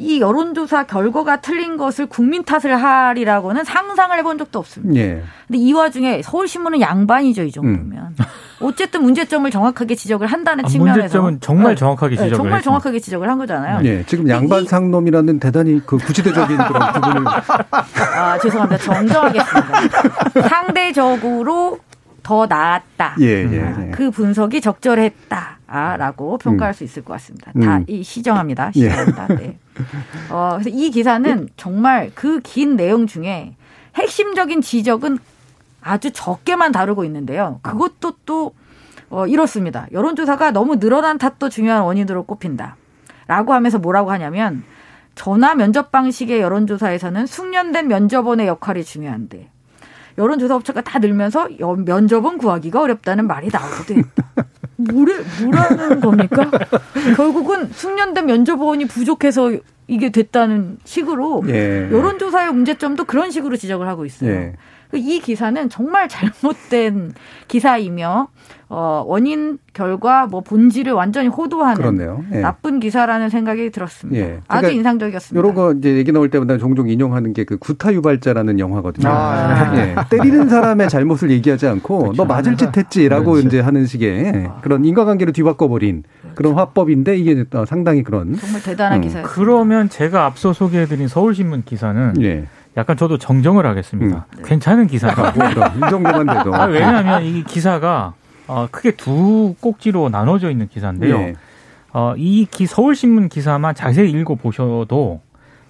이 여론조사 결과가 틀린 것을 국민 탓을 하리라고는 상상을 해본 적도 없습니다. 예. 근데 이 와중에 서울신문은 양반이죠, 이 정도면. 음. 어쨌든 문제점을 정확하게 지적을 한다는 아, 측면에서. 문제점은 정말 네. 정확하게 지적을 네, 정말 했죠. 정확하게 지적을 한 거잖아요. 예. 지금 양반 상놈이라는 대단히 그 구시대적인 그런 부분을. 아, 죄송합니다. 정정하겠습니다. 상대적으로 더 나았다. 예, 예, 아, 예. 그 분석이 적절했다라고 평가할 음. 수 있을 것 같습니다. 음. 다이 시정합니다. 예. 시정합니다. 예. 네. 어, 그래서 이 기사는 정말 그 긴 내용 중에 핵심적인 지적은 아주 적게만 다루고 있는데요. 그것도 또 어, 이렇습니다. 여론조사가 너무 늘어난 탓도 중요한 원인으로 꼽힌다. 라고 하면서 뭐라고 하냐면 전화 면접 방식의 여론조사에서는 숙련된 면접원의 역할이 중요한데 여론조사 업체가 다 늘면서 면접은 구하기가 어렵다는 말이 나오기도 했다. 뭐래, 뭐라는 겁니까? 결국은 숙련된 면접원이 부족해서 이게 됐다는 식으로 예. 여론조사의 문제점도 그런 식으로 지적을 하고 있어요. 예. 이 기사는 정말 잘못된 기사이며 어, 원인 결과 뭐 본질을 완전히 호도하는 예. 나쁜 기사라는 생각이 들었습니다. 예. 그러니까 아주 인상적이었습니다. 이런 거 이제 얘기 나올 때마다 종종 인용하는 게 그 구타 유발자라는 영화거든요. 아. 예. 때리는 사람의 잘못을 얘기하지 않고 그렇죠. 너 맞을 짓 했지라고 그렇죠. 이제 하는 식의 그런 인과관계를 뒤바꿔 버린 그렇죠. 그런 화법인데 이게 상당히 그런 정말 대단한 음. 기사예요. 그러면 제가 앞서 소개해드린 서울신문 기사는. 예. 약간 저도 정정을 하겠습니다. 음. 괜찮은 기사라고. 이 정도만 돼도. 아, 왜냐하면 이 기사가 어, 크게 두 꼭지로 나눠져 있는 기사인데요. 네. 어, 이 기, 서울신문 기사만 자세히 읽어보셔도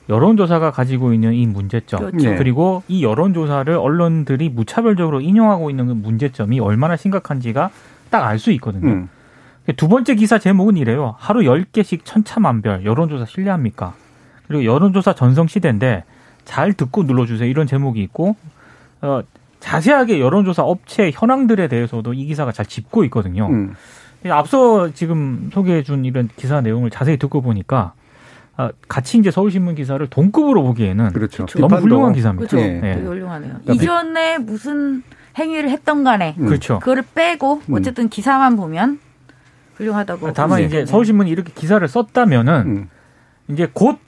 여론조사가 가지고 있는 이 문제점 그렇죠. 네. 그리고 이 여론조사를 언론들이 무차별적으로 인용하고 있는 그 문제점이 얼마나 심각한지가 딱 알 수 있거든요. 음. 두 번째 기사 제목은 이래요. 하루 10개씩 천차만별 여론조사 신뢰합니까? 그리고 여론조사 전성시대인데 잘 듣고 눌러주세요. 이런 제목이 있고 어, 자세하게 여론조사 업체 현황들에 대해서도 이 기사가 잘 짚고 있거든요. 음. 앞서 지금 소개해준 이런 기사 내용을 자세히 듣고 보니까 아, 같이 이제 서울신문 기사를 동급으로 보기에는 그렇죠. 너무 훌륭한 기사입니다. 그렇죠. 네. 되게 훌륭하네요. 그러니까 이전에 무슨 행위를 했던 간에 음. 그렇죠. 그거를 빼고 음. 어쨌든 기사만 보면 훌륭하다고. 다만 네. 이제 서울신문이 이렇게 기사를 썼다면은 음. 이제 곧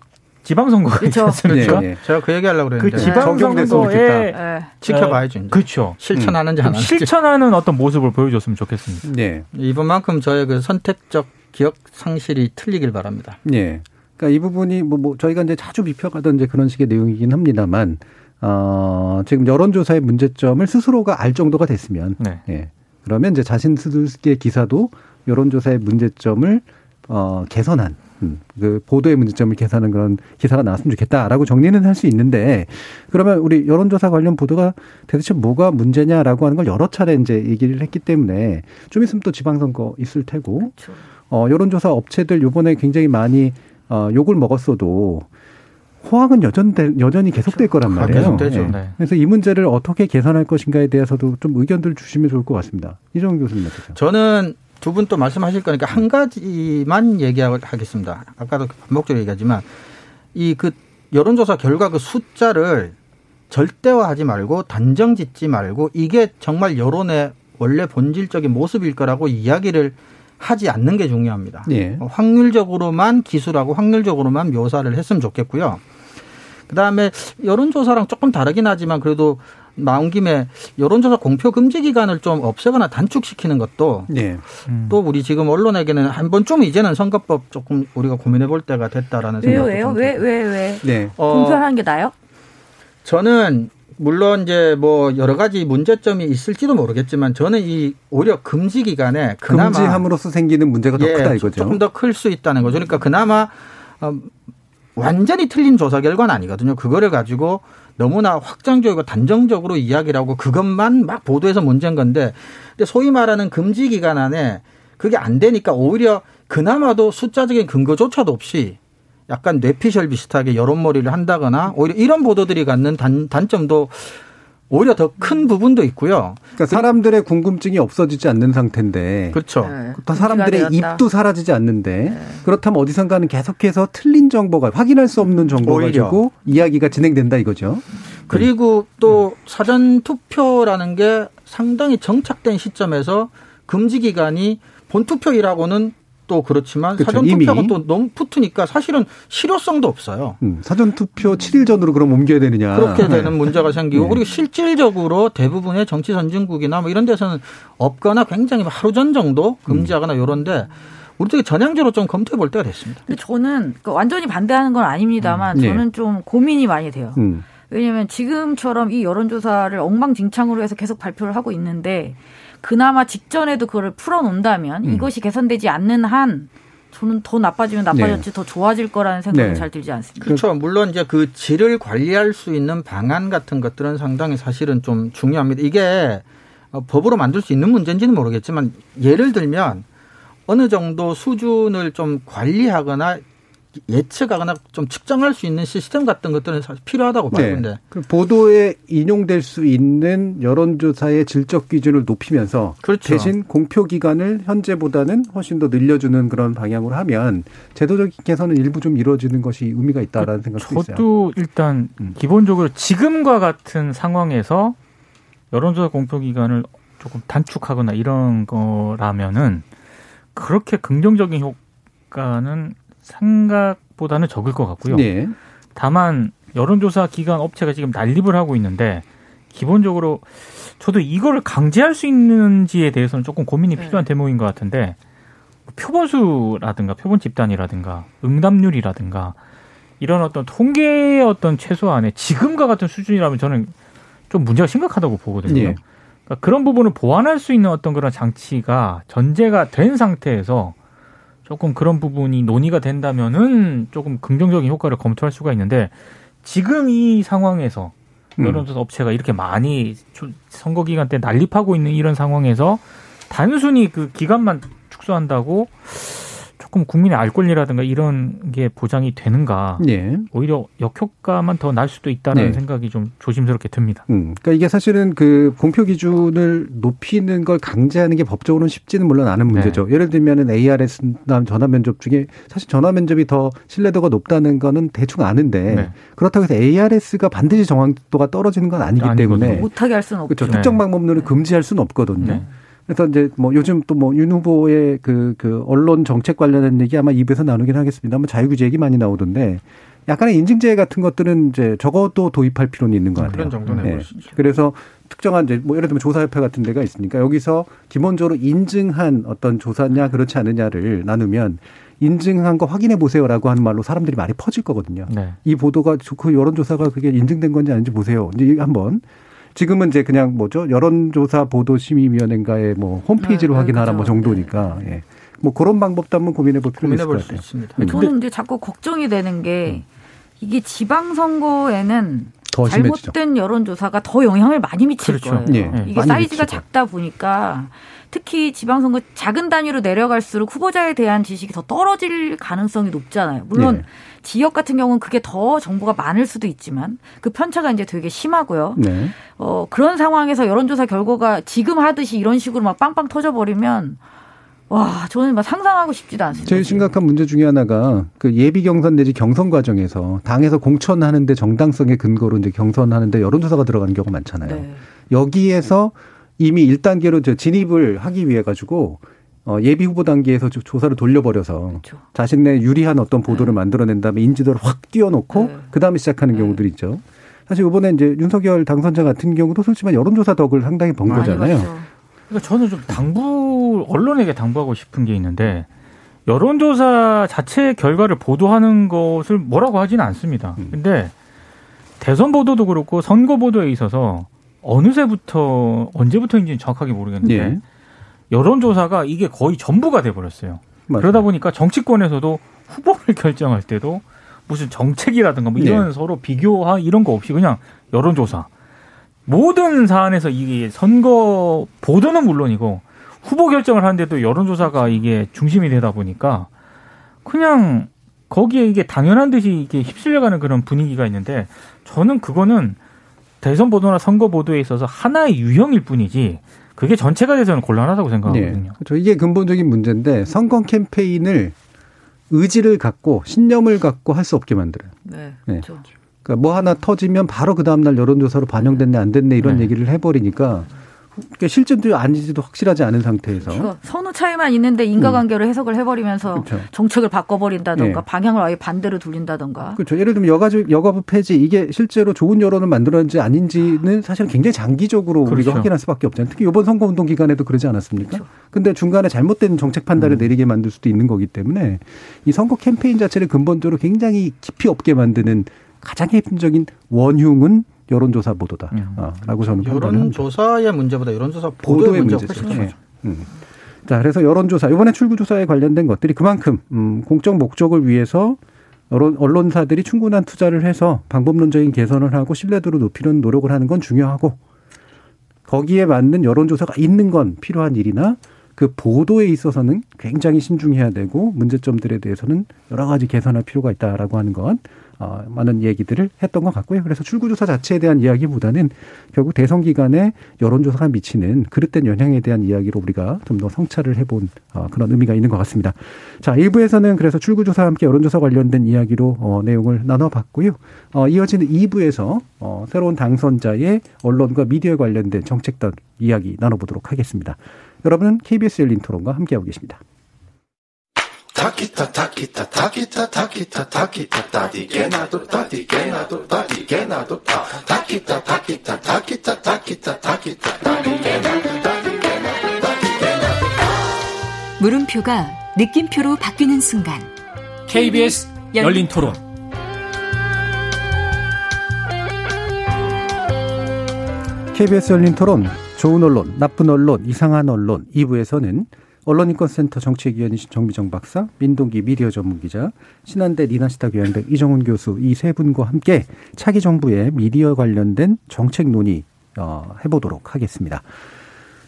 지방선거가 그렇죠. 있습니까? 네, 네. 제가 그 얘기하려고 그 그랬는데 그 지방선거에 네. 지켜봐야죠. 이제. 그렇죠. 실천하는지 안 하는지. 실천하는 어떤 모습을 보여줬으면 좋겠습니다. 네. 이번만큼 저의 그 선택적 기억 상실이 틀리길 바랍니다. 네. 그러니까 이 부분이 뭐, 뭐 저희가 이제 자주 비평하던 이제 그런 식의 내용이긴 합니다만 어, 지금 여론조사의 문제점을 스스로가 알 정도가 됐으면 네. 예. 그러면 이제 자신 스스로의 기사도 여론조사의 문제점을 어, 개선한 음, 그 보도의 문제점을 개선하는 그런 기사가 나왔으면 좋겠다라고 정리는 할 수 있는데 그러면 우리 여론조사 관련 보도가 도대체 뭐가 문제냐라고 하는 걸 여러 차례 이제 얘기를 했기 때문에 좀 있으면 또 지방선거 있을 테고 그렇죠. 어, 여론조사 업체들 요번에 굉장히 많이 어, 욕을 먹었어도 호황은 여전 여전히 계속될 거란 아, 말이에요. 계속되죠. 네. 그래서 이 문제를 어떻게 개선할 것인가에 대해서도 좀 의견들 주시면 좋을 것 같습니다. 이정 교수님 어떠세요? 저는 두 분 또 말씀하실 거니까 한 가지만 얘기하겠습니다. 아까도 반복적으로 얘기하지만 이 그 여론조사 결과 그 숫자를 절대화하지 말고 단정 짓지 말고 이게 정말 여론의 원래 본질적인 모습일 거라고 이야기를 하지 않는 게 중요합니다. 예. 확률적으로만 기술하고 확률적으로만 묘사를 했으면 좋겠고요. 그다음에 여론조사랑 조금 다르긴 하지만 그래도 나온 김에 여론조사 공표 금지 기간을 좀 없애거나 단축시키는 것도 네. 음. 또 우리 지금 언론에게는 한 번쯤 이제는 선거법 조금 우리가 고민해 볼 때가 됐다라는 생각이 왜요? 왜요? 왜 왜 왜? 네. 공표하는 게 나요? 저는 물론 이제 뭐 여러 가지 문제점이 있을지도 모르겠지만 저는 이 오히려 금지 기간에 그나마 금지함으로써 생기는 문제가 더 예, 크다 이거죠. 조금 더 클 수 있다는 거죠. 그러니까 그나마 어, 완전히 틀린 조사 결과는 아니거든요. 그거를 가지고 너무나 확장적이고 단정적으로 이야기를 하고 그것만 막 보도해서 문제인 건데 근데 소위 말하는 금지 기간 안에 그게 안 되니까 오히려 그나마도 숫자적인 근거조차도 없이 약간 뇌피셜 비슷하게 여론몰이를 한다거나 오히려 이런 보도들이 갖는 단, 단점도 오히려 더 큰 부분도 있고요. 그러니까 사람들의 궁금증이 없어지지 않는 상태인데. 그렇죠. 네. 사람들의 입도 사라지지 않는데. 네. 그렇다면 어디선가는 계속해서 틀린 정보가 확인할 수 없는 정보 가 지고 이야기가 진행된다 이거죠. 그리고 또 사전 투표라는 게 상당히 정착된 시점에서 금지 기간이 본 투표일하고는 또 그렇지만 그렇죠. 사전 투표가 또 너무 붙으니까 사실은 실효성도 없어요. 음, 사전 투표 7일 전으로 그럼 옮겨야 되느냐. 그렇게 되는 네. 문제가 생기고 네. 그리고 실질적으로 대부분의 정치 선진국이나 뭐 이런 데서는 없거나 굉장히 하루 전 정도 금지하거나 음. 이런데 우리도 전향적으로 좀 검토해 볼 때가 됐습니다. 근데 저는 그 완전히 반대하는 건 아닙니다만 음. 네. 저는 좀 고민이 많이 돼요. 음. 왜냐하면 지금처럼 이 여론조사를 엉망진창으로 해서 계속 발표를 하고 있는데 그나마 직전에도 그걸 풀어놓는다면 음. 이것이 개선되지 않는 한 저는 더 나빠지면 나빠졌지 네. 더 좋아질 거라는 생각이 네. 잘 들지 않습니다. 그렇죠. 물론 이제 그 질을 관리할 수 있는 방안 같은 것들은 상당히 사실은 좀 중요합니다. 이게 어, 법으로 만들 수 있는 문제인지는 모르겠지만 예를 들면 어느 정도 수준을 좀 관리하거나 예측하거나 좀 측정할 수 있는 시스템 같은 것들은 사실 필요하다고 봐요. 네. 그 보도에 인용될 수 있는 여론조사의 질적 기준을 높이면서 그렇죠. 대신 공표 기간을 현재보다는 훨씬 더 늘려주는 그런 방향으로 하면 제도적인 개선은 일부 좀 이루어지는 것이 의미가 있다라는 그 생각도 있어요. 저도 일단 음. 기본적으로 지금과 같은 상황에서 여론조사 공표 기간을 조금 단축하거나 이런 거라면은 그렇게 긍정적인 효과는 생각보다는 적을 것 같고요. 네. 다만 여론조사 기관 업체가 지금 난립을 하고 있는데 기본적으로 저도 이거를 강제할 수 있는지에 대해서는 조금 고민이 네. 필요한 대목인 것 같은데 표본수라든가 표본 집단이라든가 응답률이라든가 이런 어떤 통계의 어떤 최소한의 지금과 같은 수준이라면 저는 좀 문제가 심각하다고 보거든요. 네. 그러니까 그런 부분을 보완할 수 있는 어떤 그런 장치가 전제가 된 상태에서 조금 그런 부분이 논의가 된다면은 조금 긍정적인 효과를 검토할 수가 있는데 지금 이 상황에서 음. 여론조사 업체가 이렇게 많이 선거 기간 때 난립하고 있는 이런 상황에서 단순히 그 기간만 축소한다고 조금 국민의 알 권리라든가 이런 게 보장이 되는가 네. 오히려 역효과만 더 날 수도 있다는 네. 생각이 좀 조심스럽게 듭니다. 음, 그러니까 이게 사실은 그 공표 기준을 높이는 걸 강제하는 게 법적으로는 쉽지는 물론 않은 문제죠. 네. 예를 들면은 ARS 전화 면접 중에 사실 전화 면접이 더 신뢰도가 높다는 거는 대충 아는데 네. 그렇다고 해서 ARS가 반드시 정확도가 떨어지는 건 아니기 때문에 못하게 할 수는 없죠. 그렇죠. 특정 방법론을 금지할 수는 없거든요. 네. 그래서 이제 뭐 요즘 또 뭐 윤 후보의 그, 그 언론 정책 관련된 얘기 아마 입에서 나누긴 하겠습니다만 자유규제 얘기 많이 나오던데 약간의 인증제 같은 것들은 이제 적어도 도입할 필요는 있는 것 같아요. 그런 정도는 네. 그래서 특정한 이제 뭐 예를 들면 조사협회 같은 데가 있으니까 여기서 기본적으로 인증한 어떤 조사냐 그렇지 않느냐를 나누면 인증한 거 확인해 보세요라고 하는 말로 사람들이 많이 퍼질 거거든요. 네. 이 보도가 그 여론조사가 그게 인증된 건지 아닌지 보세요. 이제 한번 지금은 이제 그냥 뭐죠 여론조사 보도 심의위원회인가의 뭐 홈페이지로 네, 확인하라 뭐 그렇죠. 뭐 정도니까 예. 뭐 그런 방법도 한번 고민해 볼 필요가 있을 것 같아요. 있습니다. 음. 저는 이제 자꾸 걱정이 되는 게 이게 지방 선거에는 잘못된 여론조사가 더 영향을 많이 미칠 그렇죠. 거예요. 예. 이게 사이즈가 작다 보니까 특히 지방선거 작은 단위로 내려갈수록 후보자에 대한 지식이 더 떨어질 가능성이 높잖아요. 물론 네. 지역 같은 경우는 그게 더 정보가 많을 수도 있지만 그 편차가 이제 되게 심하고요. 네. 어, 그런 상황에서 여론조사 결과가 지금 하듯이 이런 식으로 막 빵빵 터져버리면 와, 저는 막 상상하고 싶지도 않습니다. 제일 심각한 문제 중에 하나가 그 예비 경선 내지 경선 과정에서 당에서 공천하는데 정당성의 근거로 이제 경선하는데 여론조사가 들어가는 경우가 많잖아요. 네. 여기에서 이미 1단계로 진입을 하기 위해 가지고 어, 예비 후보 단계에서 조사를 돌려버려서 그렇죠. 자신의 유리한 어떤 보도를 네. 만들어낸 다음에 인지도를 확 띄워놓고 네. 그 다음에 시작하는 네. 경우들이 있죠. 사실 이번에 이제 윤석열 당선자 같은 경우도 솔직히 여론조사 덕을 상당히 번 거잖아요. 그러니까 저는 좀 당부 언론에게 당부하고 싶은 게 있는데 여론조사 자체 결과를 보도하는 것을 뭐라고 하지는 않습니다. 음. 근데 대선 보도도 그렇고 선거 보도에 있어서 어느새부터 언제부터인지는 정확하게 모르겠는데 예. 여론조사가 이게 거의 전부가 돼버렸어요. 맞아요. 그러다 보니까 정치권에서도 후보를 결정할 때도 무슨 정책이라든가 뭐 이런 네. 서로 비교하 이런 거 없이 그냥 여론조사 모든 사안에서 이게 선거 보도는 물론이고 후보 결정을 하는데도 여론조사가 이게 중심이 되다 보니까 그냥 거기에 이게 당연한 듯이 이게 휩쓸려가는 그런 분위기가 있는데 저는 그거는 대선 보도나 선거 보도에 있어서 하나의 유형일 뿐이지 그게 전체가 돼서는 곤란하다고 생각하거든요. 네. 그렇죠. 이게 근본적인 문제인데 선거 캠페인을 의지를 갖고 신념을 갖고 할 수 없게 만들어요. 네. 네. 그렇죠. 그러니까 뭐 하나 터지면 바로 그 다음날 여론조사로 반영됐네 안 됐네 이런 네. 얘기를 해버리니까 실제도 아닌지도 확실하지 않은 상태에서 선호 차이만 있는데 인과관계로 음. 해석을 해버리면서 그렇죠. 정책을 바꿔버린다던가 네. 방향을 아예 반대로 돌린다던가 그렇죠 예를 들면 여가부 여가부 폐지 이게 실제로 좋은 여론을 만들었는지 아닌지는 사실 굉장히 장기적으로 그렇죠. 우리가 확인할 수밖에 없잖아요 특히 이번 선거운동 기간에도 그러지 않았습니까 그렇죠. 근데 중간에 잘못된 정책 판단을 음. 내리게 만들 수도 있는 거기 때문에 이 선거 캠페인 자체를 근본적으로 굉장히 깊이 없게 만드는 가장 핵심적인 원흉은 여론조사 보도다라고 음. 아, 저는 여론조사의 문제보다 여론조사 보도의, 보도의 문제가 훨씬 네. 음. 자, 그래서 여론조사 이번에 출구조사에 관련된 것들이 그만큼 음, 공적 목적을 위해서 여론, 언론 사들이 충분한 투자를 해서 방법론적인 개선을 하고 신뢰도를 높이는 노력을 하는 건 중요하고 거기에 맞는 여론조사가 있는 건 필요한 일이나 그 보도에 있어서는 굉장히 신중해야 되고 문제점들에 대해서는 여러 가지 개선할 필요가 있다라고 하는 건 어, 많은 얘기들을 했던 것 같고요. 그래서 출구조사 자체에 대한 이야기보다는 결국 대선 기간에 여론조사가 미치는 그릇된 영향에 대한 이야기로 우리가 좀 더 성찰을 해본 어, 그런 의미가 있는 것 같습니다. 자, 1부에서는 그래서 출구조사와 함께 여론조사 관련된 이야기로 어, 내용을 나눠봤고요. 어, 이어지는 2부에서 어, 새로운 당선자의 언론과 미디어 관련된 정책들 이야기 나눠보도록 하겠습니다. 여러분은 KBS 열린 토론과 함께하고 계십니다. 타키타 타키타 타키타 타키타 타키타 타디게나도 타디게나도 타디게나도 타 타키타 타키타 타키타 타키타 타키타 타디게나도 타디게나도 타디게나도 물음표가 느낌표로 바뀌는 순간. KBS 열린 토론. KBS 열린 토론 좋은 언론, 나쁜 언론, 이상한 언론 2부에서는 언론인권센터 정책위원이신 정비정 박사, 민동기 미디어 전문기자, 신한대 리나시타 교양대 이정훈 교수 이 세 분과 함께 차기 정부의 미디어 관련된 정책 논의 어, 해보도록 하겠습니다.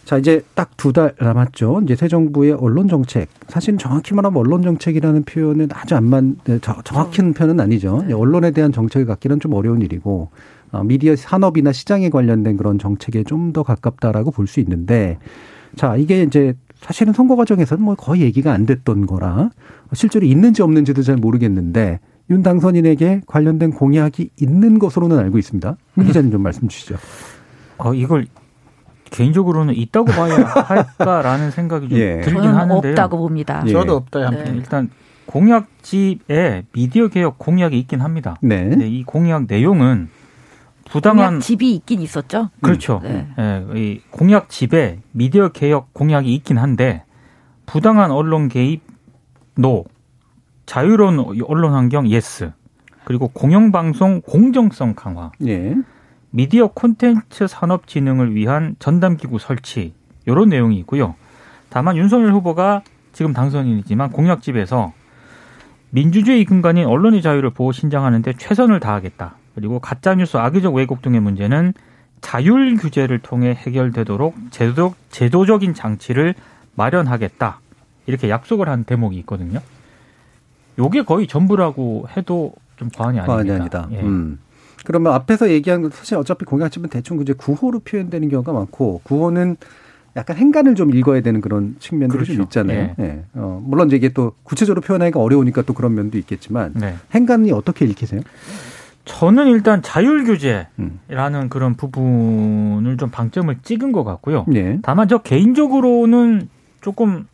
자, 이제 딱 두 달 남았죠. 이제 새 정부의 언론 정책. 사실 정확히 말하면 언론 정책이라는 표현은 아주 안 맞, 네, 정확한 표현은 아니죠. 네. 언론에 대한 정책을 갖기는 좀 어려운 일이고, 어, 미디어 산업이나 시장에 관련된 그런 정책에 좀 더 가깝다라고 볼 수 있는데, 자, 이게 이제 사실은 선거 과정에서는 뭐 거의 얘기가 안 됐던 거라, 실제로 있는지 없는지도 잘 모르겠는데, 윤 당선인에게 관련된 공약이 있는 것으로는 알고 있습니다. 문 기자님 좀 말씀 주시죠. 어, 이걸 개인적으로는 있다고 봐야 할까라는 생각이 좀 예. 들긴 하는데요. 없다고 봅니다. 예. 저도 없다. 네. 일단 공약집에 미디어 개혁 공약이 있긴 합니다. 네. 이 공약 내용은 부당한 공약 집이 있긴 있었죠. 그렇죠. 네. 네. 이 공약 집에 미디어 개혁 공약이 있긴 한데 부당한 언론 개입 no, 자유로운 언론 환경 yes, 그리고 공영방송 공정성 강화. 예. 미디어 콘텐츠 산업 진흥을 위한 전담 기구 설치 이런 내용이 있고요. 다만 윤석열 후보가 지금 당선인이지만 공약집에서 민주주의 근간인 언론의 자유를 보호 신장하는데 최선을 다하겠다. 그리고 가짜뉴스 악의적 왜곡 등의 문제는 자율 규제를 통해 해결되도록 제도적, 제도적인 장치를 마련하겠다. 이렇게 약속을 한 대목이 있거든요. 요게 거의 전부라고 해도 좀 과언이 아닙니다. 과언이 아니다. 예. 음. 그러면 앞에서 얘기한 건 사실 어차피 공약집은 대충 이제 구호로 표현되는 경우가 많고 구호는 약간 행간을 좀 읽어야 되는 그런 측면들이 그렇죠. 좀 있잖아요. 예. 네. 어, 물론 이제 이게 또 구체적으로 표현하기가 어려우니까 또 그런 면도 있겠지만 네. 행간이 어떻게 읽히세요? 저는 일단 자율규제라는 음. 그런 부분을 좀 방점을 찍은 것 같고요. 네. 다만 저 개인적으로는 조금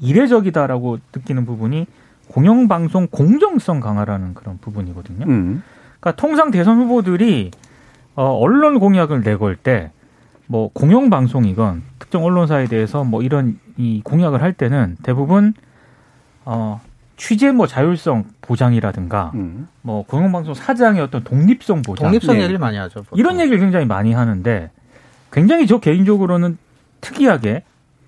이례적이다라고 느끼는 부분이 공영방송 공정성 강화라는 그런 부분이거든요. 음. 그러니까 통상 대선 후보들이 어, 언론 공약을 내걸 때 뭐 공영방송이건 특정 언론사에 대해서 뭐 이런 이 공약을 할 때는 대부분 어, 취재 뭐 자율성 보장이라든가 음. 뭐 공영방송 사장의 어떤 독립성 보장 독립성 네. 얘기를 많이 하죠. 보통. 이런 얘기를 굉장히 많이 하는데 굉장히 저 개인적으로는 특이하게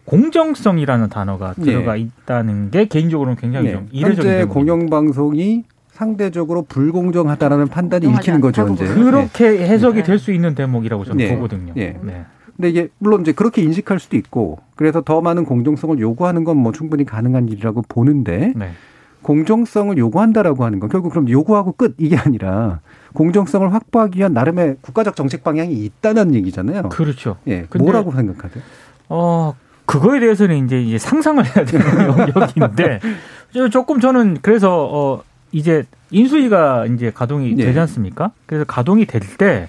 공정성이라는 단어가 들어가 네. 있다는 게 개인적으로는 굉장히 네. 좀 이례적인 현재 공영방송이 상대적으로 불공정하다라는 판단이 읽히는 거죠, 이제. 그렇게 네. 해석이 네. 될수 있는 대목이라고 저는 네. 보거든요. 네. 네. 근데 이게 물론 이제 그렇게 인식할 수도 있고 그래서 더 많은 공정성을 요구하는 건 뭐 충분히 가능한 일이라고 보는데 네. 공정성을 요구한다라고 하는 건 결국 그럼 요구하고 끝 이게 아니라 공정성을 확보하기 위한 나름의 국가적 정책 방향이 있다는 얘기잖아요. 그렇죠. 예. 뭐라고 생각하세요? 어, 그거에 대해서는 이제, 이제 상상을 해야 되는 영역인데 조금 저는 그래서 어 이제 인수위가 이제 가동이 네. 되지 않습니까? 그래서 가동이 될 때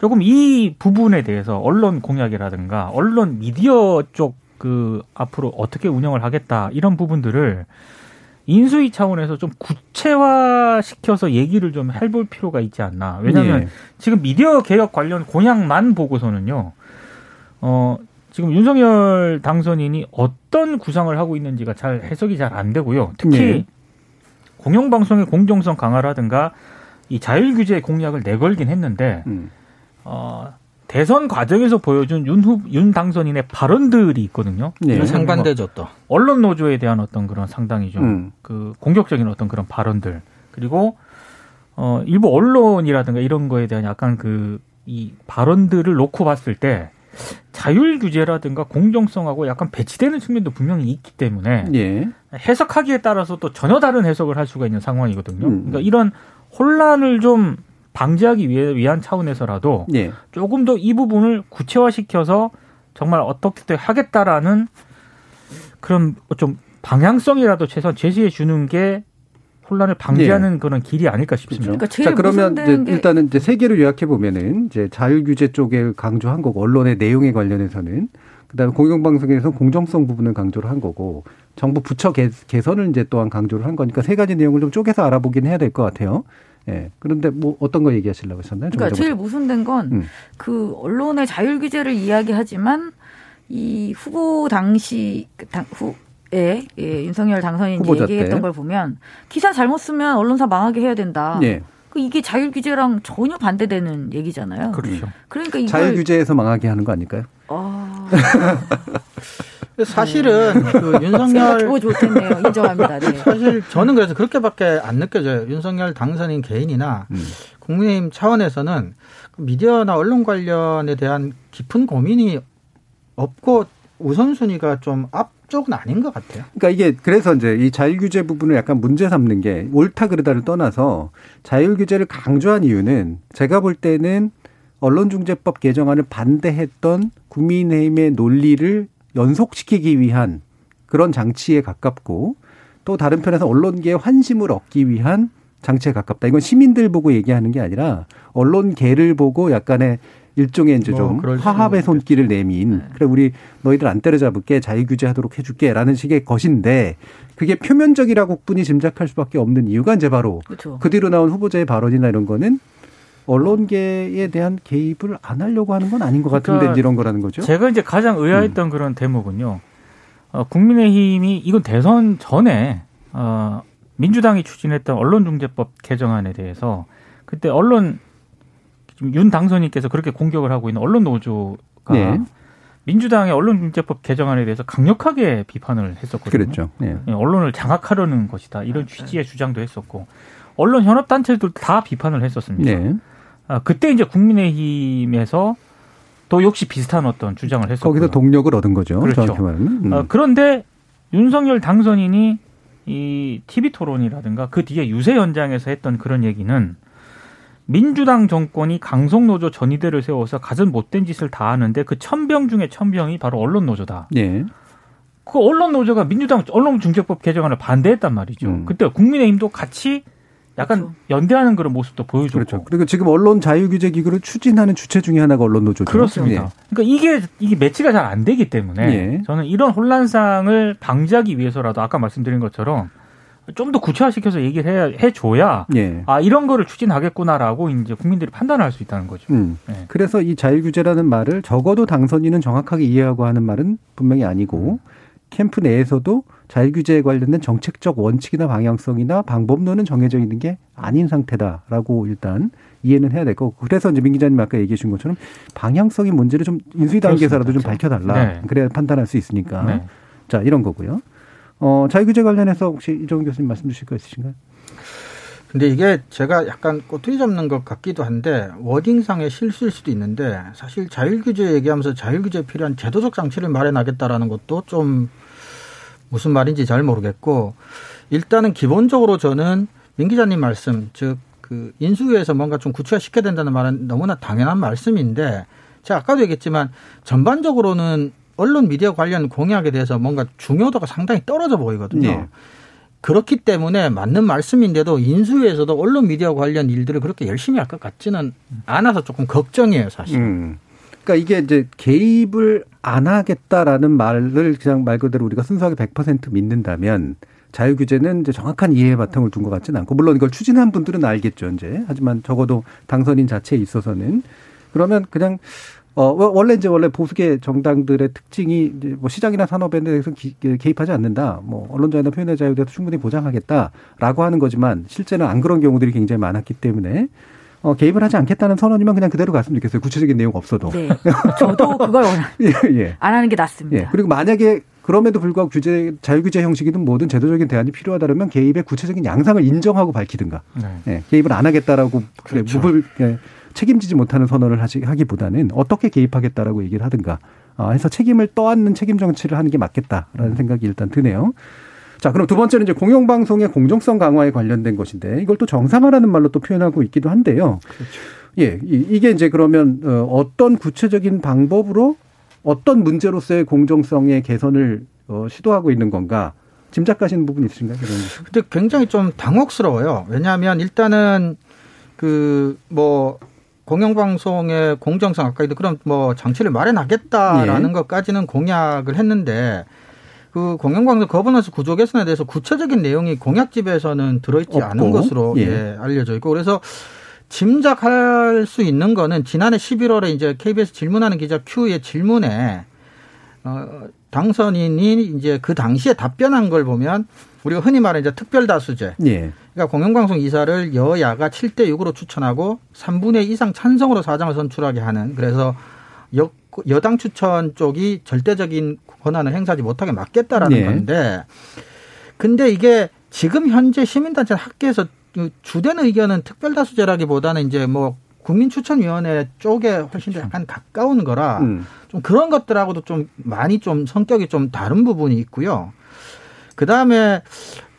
조금 이 부분에 대해서 언론 공약이라든가 언론 미디어 쪽 그 앞으로 어떻게 운영을 하겠다 이런 부분들을 인수위 차원에서 좀 구체화 시켜서 얘기를 좀 해볼 필요가 있지 않나. 왜냐하면 네. 지금 미디어 개혁 관련 공약만 보고서는요. 어 지금 윤석열 당선인이 어떤 구상을 하고 있는지가 잘 해석이 잘 안 되고요. 특히 네. 공영방송의 공정성 강화라든가 이 자율 규제 공약을 내걸긴 했는데 음. 어, 대선 과정에서 보여준 윤, 후, 윤 당선인의 발언들이 있거든요. 네. 상반되죠 또. 언론 노조에 대한 어떤 그런 상당히 좀그 음. 그 공격적인 어떤 그런 발언들 그리고 어 일부 언론이라든가 이런 거에 대한 약간 그 이 발언들을 놓고 봤을 때 자율 규제라든가 공정성하고 약간 배치되는 측면도 분명히 있기 때문에 예. 해석하기에 따라서 또 전혀 다른 해석을 할 수가 있는 상황이거든요. 음. 그러니까 이런 혼란을 좀 방지하기 위해 위한 차원에서라도 예. 조금 더 이 부분을 구체화시켜서 정말 어떻게 하겠다라는 그런 좀 방향성이라도 최소한 제시해 주는 게 혼란을 방지하는 네. 그런 길이 아닐까 싶습니다. 그러니까 자 그러면 이제 일단은 이제 세 개를 요약해 보면은 이제 자율 규제 쪽에 강조한 거고 언론의 내용에 관련해서는 그다음에 공영방송에서 공정성 부분을 강조를 한 거고 정부 부처 개, 개선을 이제 또한 강조를 한 거니까 세 가지 내용을 좀 쪼개서 알아보긴 해야 될 것 같아요. 예. 그런데 뭐 어떤 거 얘기하시려고 하셨나요? 그러니까 제일 모순된 건그 음. 그 언론의 자율 규제를 이야기하지만 이 후보 당시 당, 후, 예, 예, 윤석열 당선인이 얘기했던 때. 걸 보면 기사 잘못 쓰면 언론사 망하게 해야 된다. 예. 그 이게 자율 규제랑 전혀 반대되는 얘기잖아요. 그렇죠. 그러니까 이걸 자율 규제에서 망하게 하는 거 아닐까요? 아. 사실은 네. 그 윤석열 더 좋겠네요. 인정합니다. 네. 사실 저는 그래서 그렇게밖에 안 느껴져요. 윤석열 당선인 개인이나 음. 국민의힘 차원에서는 그 미디어나 언론 관련에 대한 깊은 고민이 없고 우선순위가 좀 앞쪽은 아닌 것 같아요. 그러니까 이게 그래서 이제 이 자율규제 부분을 약간 문제 삼는 게 옳다 그르다를 떠나서 자율규제를 강조한 이유는 제가 볼 때는 언론중재법 개정안을 반대했던 국민의힘의 논리를 연속시키기 위한 그런 장치에 가깝고 또 다른 편에서 언론계의 환심을 얻기 위한 장치에 가깝다. 이건 시민들 보고 얘기하는 게 아니라 언론계를 보고 약간의 일종의 이제 좀 뭐, 화합의 손길을 내민 네. 그래 우리 너희들 안 때려잡을게 자유 규제하도록 해줄게라는 식의 것인데 그게 표면적이라고 뿐이 짐작할 수밖에 없는 이유가 이제 바로 그렇죠. 그 뒤로 나온 후보자의 발언이나 이런 거는 언론계에 대한 개입을 안 하려고 하는 건 아닌 것 같은데 그러니까 이런 거라는 거죠. 제가 이제 가장 의아했던 음. 그런 대목은요. 어, 국민의힘이 이건 대선 전에 어, 민주당이 추진했던 언론중재법 개정안에 대해서 그때 언론 윤 당선인께서 그렇게 공격을 하고 있는 언론 노조가 네. 민주당의 언론중재법 개정안에 대해서 강력하게 비판을 했었거든요. 그랬죠. 네. 네. 언론을 장악하려는 것이다 이런 취지의 주장도 했었고 언론 현업 단체들 다 비판을 했었습니다. 네. 아, 그때 이제 국민의힘에서 또 역시 비슷한 어떤 주장을 했었고 거기서 동력을 얻은 거죠. 그렇죠. 음. 아, 그런데 윤석열 당선인이 이 TV 토론이라든가 그 뒤에 유세 현장에서 했던 그런 얘기는 민주당 정권이 강성노조 전위대를 세워서 가진 못된 짓을 다 하는데 그 천병 중에 천병이 바로 언론노조다. 예. 그 언론노조가 민주당 언론중재법 개정안을 반대했단 말이죠. 음. 그때 국민의힘도 같이 약간 그렇죠. 연대하는 그런 모습도 보여주고. 그렇죠. 그리고 지금 언론 자유규제 기구를 추진하는 주체 중에 하나가 언론 노조죠. 그렇습니다. 예. 그러니까 이게 이게 매치가 잘 안 되기 때문에 예. 저는 이런 혼란상을 방지하기 위해서라도 아까 말씀드린 것처럼 좀 더 구체화시켜서 얘기를 해, 해줘야 예. 아 이런 거를 추진하겠구나라고 이제 국민들이 판단을 할수 있다는 거죠. 음. 예. 그래서 이 자유규제라는 말을 적어도 당선인은 정확하게 이해하고 하는 말은 분명히 아니고 음. 캠프 내에서도 자율규제에 관련된 정책적 원칙이나 방향성이나 방법론은 정해져 있는 게 아닌 상태다라고 일단 이해는 해야 될 거고 그래서 이제 민 기자님 아까 얘기해 주신 것처럼 방향성의 문제를 좀 인수위 단계에서라도 좀 밝혀달라 네. 그래야 판단할 수 있으니까 네. 자 이런 거고요. 어, 자율규제 관련해서 혹시 이정 교수님 말씀 주실 거 있으신가요? 근데 이게 제가 약간 꼬투리 잡는 것 같기도 한데 워딩상의 실수일 수도 있는데 사실 자율 규제 얘기하면서 자율 규제에 필요한 제도적 장치를 마련하겠다라는 것도 좀 무슨 말인지 잘 모르겠고 일단은 기본적으로 저는 민 기자님 말씀 즉 그 인수위에서 뭔가 좀 구체화 시켜야 된다는 말은 너무나 당연한 말씀인데 제가 아까도 얘기했지만 전반적으로는 언론 미디어 관련 공약에 대해서 뭔가 중요도가 상당히 떨어져 보이거든요. 네. 그렇기 때문에 맞는 말씀인데도 인수위에서도 언론 미디어 관련 일들을 그렇게 열심히 할 것 같지는 않아서 조금 걱정이에요, 사실. 음. 그러니까 이게 이제 개입을 안 하겠다라는 말을 그냥 말 그대로 우리가 순수하게 100% 믿는다면 자유 규제는 이제 정확한 이해의 바탕을 둔 것 같지는 않고 물론 이걸 추진한 분들은 알겠죠 이제 하지만 적어도 당선인 자체에 있어서는 그러면 그냥 어 원래 이제 원래 보수계 정당들의 특징이 이제 뭐 시장이나 산업에 대해서 기, 개입하지 않는다. 뭐 언론 자유나 표현의 자유에 대해서 충분히 보장하겠다라고 하는 거지만 실제는 안 그런 경우들이 굉장히 많았기 때문에 어, 개입을 하지 않겠다는 선언이면 그냥 그대로 갔으면 좋겠어요. 구체적인 내용 없어도. 네. 저도 그걸 원하, 예, 예. 안 하는 게 낫습니다. 예. 그리고 만약에 그럼에도 불구하고 규제 자유규제 형식이든 뭐든 제도적인 대안이 필요하다면 개입의 구체적인 양상을 인정하고 밝히든가 네. 예, 개입을 안 하겠다라고 그렇죠. 무불 예, 책임지지 못하는 선언을 하시, 하기보다는 어떻게 개입하겠다라고 얘기를 하든가 아, 해서 책임을 떠안는 책임 정치를 하는 게 맞겠다라는 음. 생각이 일단 드네요. 자, 그럼 두 번째는 이제 공영방송의 공정성 강화에 관련된 것인데 이걸 또 정상화라는 말로 또 표현하고 있기도 한데요. 그렇죠. 예, 이게 이제 그러면 어, 어떤 구체적인 방법으로 어떤 문제로서의 공정성의 개선을 어, 시도하고 있는 건가 짐작 가시는 부분 있으신가요? 근데 굉장히 좀 당혹스러워요. 왜냐하면 일단은 그 뭐 공영방송의 공정성 아까도 그런 뭐 장치를 마련하겠다라는 예. 것까지는 공약을 했는데 그 공영방송 거버넌스 구조 개선에 대해서 구체적인 내용이 공약집에서는 들어있지 없고. 않은 것으로 예. 예, 알려져 있고 그래서 짐작할 수 있는 거는 지난해 11월에 이제 KBS 질문하는 기자 Q의 질문에 어, 당선인이 이제 그 당시에 답변한 걸 보면 우리가 흔히 말하는 이제 특별다수제. 예. 그러니까 공영방송 이사를 여야가 7대 6으로 추천하고 3분의 2 이상 찬성으로 사장을 선출하게 하는 그래서 여, 여당 추천 쪽이 절대적인 권한을 행사하지 못하게 막겠다라는 네. 건데 근데 이게 지금 현재 시민단체 학계에서 주된 의견은 특별다수제라기보다는 이제 뭐 국민추천위원회 쪽에 훨씬 더 약간 가까운 거라 음. 좀 그런 것들하고도 좀 많이 좀 성격이 좀 다른 부분이 있고요. 그 다음에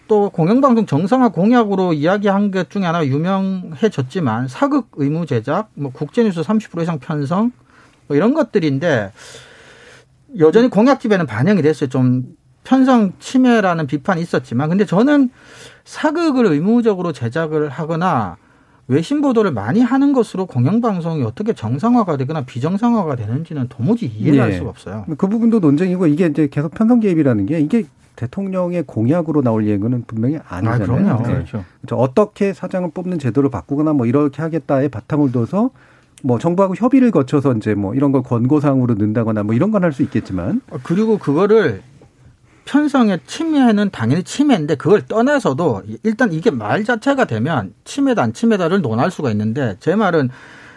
또 공영방송 정상화 공약으로 이야기한 것 중에 하나 유명해졌지만 사극 의무 제작, 뭐 국제뉴스 30% 이상 편성 뭐 이런 것들인데 여전히 공약집에는 반영이 됐어요. 좀 편성 침해라는 비판이 있었지만 근데 저는 사극을 의무적으로 제작을 하거나 외신 보도를 많이 하는 것으로 공영방송이 어떻게 정상화가 되거나 비정상화가 되는지는 도무지 이해할 네. 수가 없어요. 그 부분도 논쟁이고 이게 이제 계속 편성 개입이라는 게 이게 대통령의 공약으로 나올 예고는 분명히 아니잖아요. 아, 네. 그렇죠. 어떻게 사장을 뽑는 제도를 바꾸거나 뭐 이렇게 하겠다에 바탕을 둬서 뭐 정부하고 협의를 거쳐서 이제 뭐 이런 걸 권고사항으로 넣는다거나 뭐 이런 건 할 수 있겠지만 아, 그리고 그거를 편성의 침해는 당연히 침해인데 그걸 떠나서도 일단 이게 말 자체가 되면 침해다 안 침해다를 논할 수가 있는데 제 말은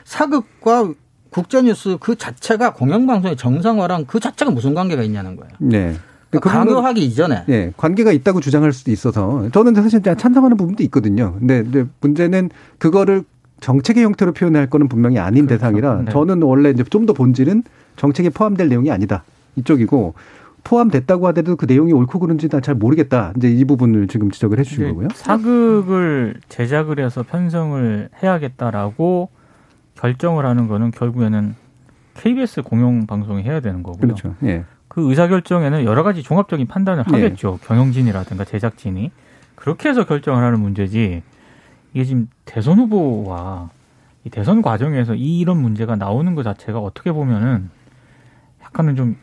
사극과 국제뉴스 그 자체가 공영방송의 정상화랑 그 자체가 무슨 관계가 있냐는 거예요. 네. 그러니까 강요하기 이전에. 네, 관계가 있다고 주장할 수도 있어서 저는 사실 찬성하는 부분도 있거든요. 근데 문제는 그거를 정책의 형태로 표현할 거는 분명히 아닌 그렇죠. 대상이라 네. 저는 원래 이제 좀 더 본질은 정책에 포함될 내용이 아니다. 이쪽이고 포함됐다고 하더라도 그 내용이 옳고 그른지 잘 모르겠다. 이제 이 부분을 지금 지적을 해 주신 거고요. 사극을 제작을 해서 편성을 해야겠다라고 결정을 하는 거는 결국에는 KBS 공영 방송이 해야 되는 거고요. 그렇죠. 예. 그 의사 결정에는 여러 가지 종합적인 판단을 예. 하겠죠. 예. 경영진이라든가 제작진이 그렇게 해서 결정을 하는 문제지. 이게 지금 대선 후보와 이 대선 과정에서 이런 문제가 나오는 것 자체가 어떻게 보면은 약간은 좀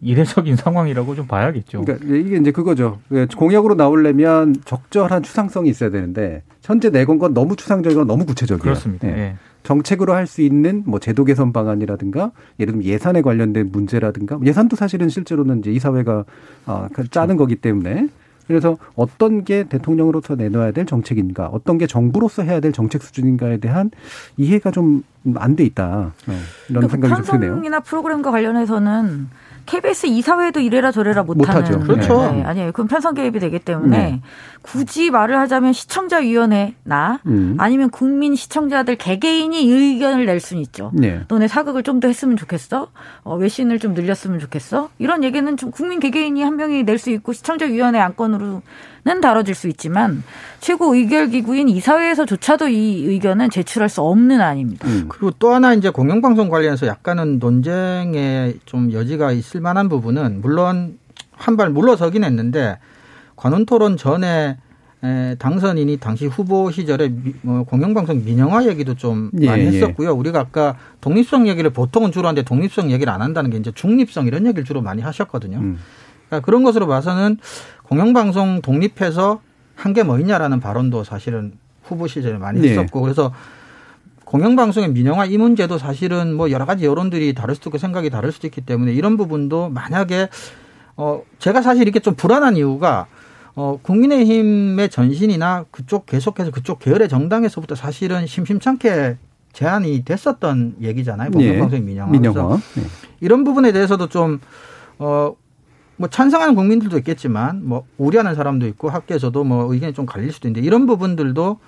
이례적인 상황이라고 좀 봐야겠죠. 그러니까 이게 이제 그거죠. 공약으로 나오려면 적절한 추상성이 있어야 되는데 현재 내건 건 너무 추상적이고 너무 구체적이에요. 그렇습니다. 네. 네. 정책으로 할 수 있는 뭐 제도 개선 방안이라든가 예를 들면 예산에 관련된 문제라든가 예산도 사실은 실제로는 이제 이 사회가 아, 그 짜는 거기 때문에 그래서 어떤 게 대통령으로서 내놓아야 될 정책인가, 어떤 게 정부로서 해야 될 정책 수준인가에 대한 이해가 좀 안 돼 있다. 네. 이런 생각이 좀 드네요. 편성이나 프로그램과 관련해서는 KBS 이사회도 이래라 저래라 못하는. 못하죠. 그렇죠. 네, 아니에요. 그럼 편성 개입이 되기 때문에 네. 굳이 말을 하자면 시청자위원회나 음. 아니면 국민 시청자들 개개인이 의견을 낼 수는 있죠. 네. 너네 사극을 좀 더 했으면 좋겠어? 어, 외신을 좀 늘렸으면 좋겠어? 이런 얘기는 좀 국민 개개인이 한 명이 낼 수 있고 시청자위원회 안건으로 는 다뤄질 수 있지만 최고 의결기구인 이사회에서조차도 이 의견은 제출할 수 없는 안입니다. 음. 그리고 또 하나 이제 공영방송 관련해서 약간은 논쟁에 좀 여지가 있을 만한 부분은 물론 한 발 물러서긴 했는데 관훈 토론 전에 당선인이 당시 후보 시절에 뭐 공영방송 민영화 얘기도 좀 예, 많이 예. 했었고요. 예. 우리가 아까 독립성 얘기를 보통은 주로 하는데 독립성 얘기를 안 한다는 게 이제 중립성 이런 얘기를 주로 많이 하셨거든요. 음. 그러니까 그런 것으로 봐서는 공영방송 독립해서 한 게 뭐 있냐라는 발언도 사실은 후보 시절에 많이 네. 했었고 그래서 공영방송의 민영화 이 문제도 사실은 뭐 여러 가지 여론들이 다를 수도 있고 생각이 다를 수도 있기 때문에 이런 부분도 만약에 어 제가 사실 이렇게 좀 불안한 이유가 어 국민의힘의 전신이나 그쪽 계속해서 그쪽 계열의 정당에서부터 사실은 심심찮게 제안이 됐었던 얘기잖아요. 네. 공영방송의 민영화. 민영화. 네. 이런 부분에 대해서도 좀 어 뭐 찬성하는 국민들도 있겠지만 뭐 우려하는 사람도 있고 학계에서도 뭐 의견이 좀 갈릴 수도 있는데 이런 부분들도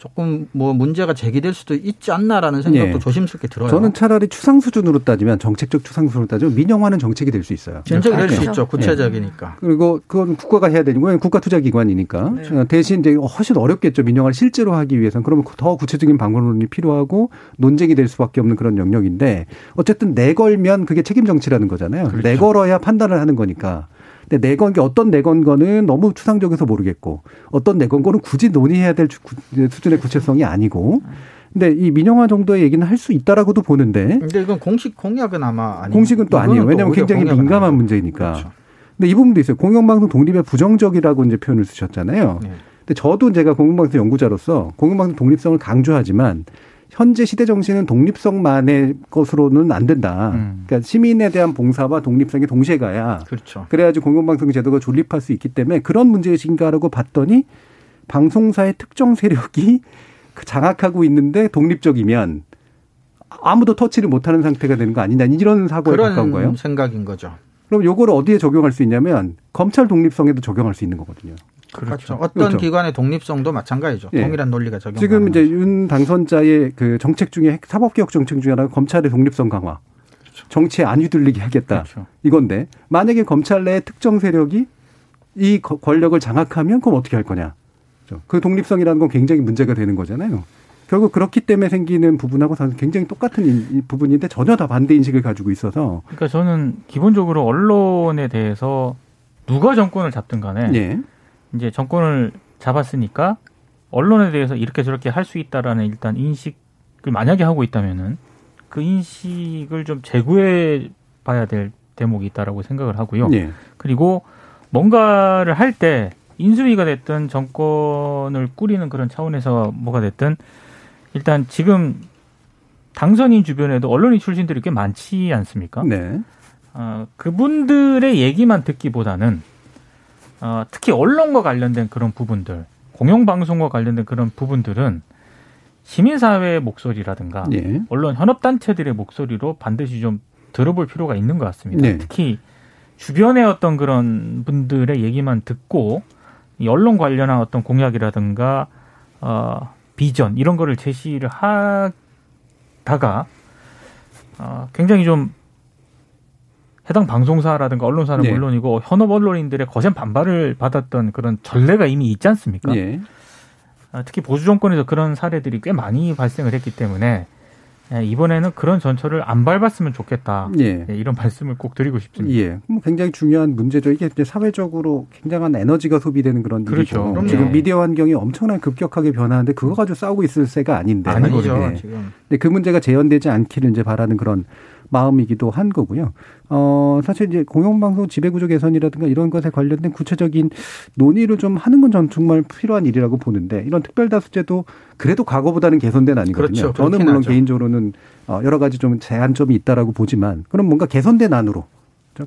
조금 뭐 문제가 제기될 수도 있지 않나라는 생각도 네. 조심스럽게 들어요. 저는 차라리 추상 수준으로 따지면 정책적 추상 수준으로 따지면 민영화는 정책이 될 수 있어요. 정책이 될 수 있죠. 구체적이니까. 네. 그리고 그건 국가가 해야 되는 거예요. 국가 투자 기관이니까. 네. 대신 이제 훨씬 어렵겠죠. 민영화를 실제로 하기 위해서는 그러면 더 구체적인 방법론이 필요하고 논쟁이 될 수밖에 없는 그런 영역인데 어쨌든 내걸면 그게 책임 정치라는 거잖아요. 그렇죠. 내걸어야 판단을 하는 거니까. 근데 내건 게 어떤 내건 거는 너무 추상적에서 모르겠고 어떤 내건 거는 굳이 논의해야 될 수준의 구체성이 아니고 근데 이 민영화 정도의 얘기는 할 수 있다라고도 보는데. 근데 이건 공식 공약은 아마 아니 공식은 또 아니에요. 왜냐하면 굉장히 민감한 아니고. 문제니까. 그렇죠. 근데 이 부분도 있어요. 공영방송 독립에 부정적이라고 이제 표현을 쓰셨잖아요. 네. 근데 저도 제가 공영방송 연구자로서 공영방송 독립성을 강조하지만 현재 시대 정신은 독립성만의 것으로는 안 된다. 음. 그러니까 시민에 대한 봉사와 독립성이 동시에 가야. 그렇죠. 그래야지 공영방송 제도가 존립할 수 있기 때문에 그런 문제의식인가라고 봤더니 방송사의 특정 세력이 그 장악하고 있는데 독립적이면 아무도 터치를 못하는 상태가 되는 거 아니냐 이런 사고에 가까운 거예요. 생각인 거죠. 그럼 요거를 어디에 적용할 수 있냐면 검찰 독립성에도 적용할 수 있는 거거든요. 그렇죠. 어떤 그렇죠. 기관의 독립성도 마찬가지죠. 예. 동일한 논리가 적용. 지금 이제 윤 당선자의 그 정책 중에 사법개혁 정책 중에 하나가 검찰의 독립성 강화. 그렇죠. 정치에 안 휘둘리게 하겠다. 그렇죠. 이건데 만약에 검찰 내 특정 세력이 이 권력을 장악하면 그럼 어떻게 할 거냐. 그렇죠. 그 독립성이라는 건 굉장히 문제가 되는 거잖아요. 결국 그렇기 때문에 생기는 부분하고 사실 굉장히 똑같은 부분인데 전혀 다 반대 인식을 가지고 있어서. 그러니까 저는 기본적으로 언론에 대해서 누가 정권을 잡든 간에 예. 이제 정권을 잡았으니까 언론에 대해서 이렇게 저렇게 할 수 있다라는 일단 인식을 만약에 하고 있다면은 그 인식을 좀 재구해 봐야 될 대목이 있다라고 생각을 하고요. 예. 그리고 뭔가를 할 때 인수위가 됐든 정권을 꾸리는 그런 차원에서 뭐가 됐든 일단 지금 당선인 주변에도 언론인 출신들이 꽤 많지 않습니까? 네. 어, 그분들의 얘기만 듣기보다는 어, 특히 언론과 관련된 그런 부분들, 공영방송과 관련된 그런 부분들은 시민사회의 목소리라든가 네. 언론 현업단체들의 목소리로 반드시 좀 들어볼 필요가 있는 것 같습니다. 네. 특히 주변의 어떤 그런 분들의 얘기만 듣고 이 언론 관련한 어떤 공약이라든가 어, 비전 이런 거를 제시를 하다가 어, 굉장히 좀 해당 방송사라든가 언론사는 네. 물론이고 현업 언론인들의 거센 반발을 받았던 그런 전례가 이미 있지 않습니까? 네. 특히 보수 정권에서 그런 사례들이 꽤 많이 발생을 했기 때문에 예, 이번에는 그런 전철을 안 밟았으면 좋겠다. 예. 예. 이런 말씀을 꼭 드리고 싶습니다. 예. 뭐 굉장히 중요한 문제죠. 이게 사회적으로 굉장한 에너지가 소비되는 그런 그렇죠. 일이죠. 지금 미디어 환경이 엄청나게 급격하게 변하는데 그거 가지고 싸우고 있을 새가 아닌데. 아니죠. 네. 지금. 근데 그 문제가 재현되지 않기를 이제 바라는 그런 마음이기도 한 거고요. 어, 사실 이제 공영방송 지배구조 개선이라든가 이런 것에 관련된 구체적인 논의를 좀 하는 건 전 정말 필요한 일이라고 보는데 이런 특별다수제도 그래도 과거보다는 개선된 아니거든요. 그렇죠. 저는 물론 하죠. 개인적으로는 어, 여러 가지 좀 제한점이 있다라고 보지만 그럼 뭔가 개선된 안으로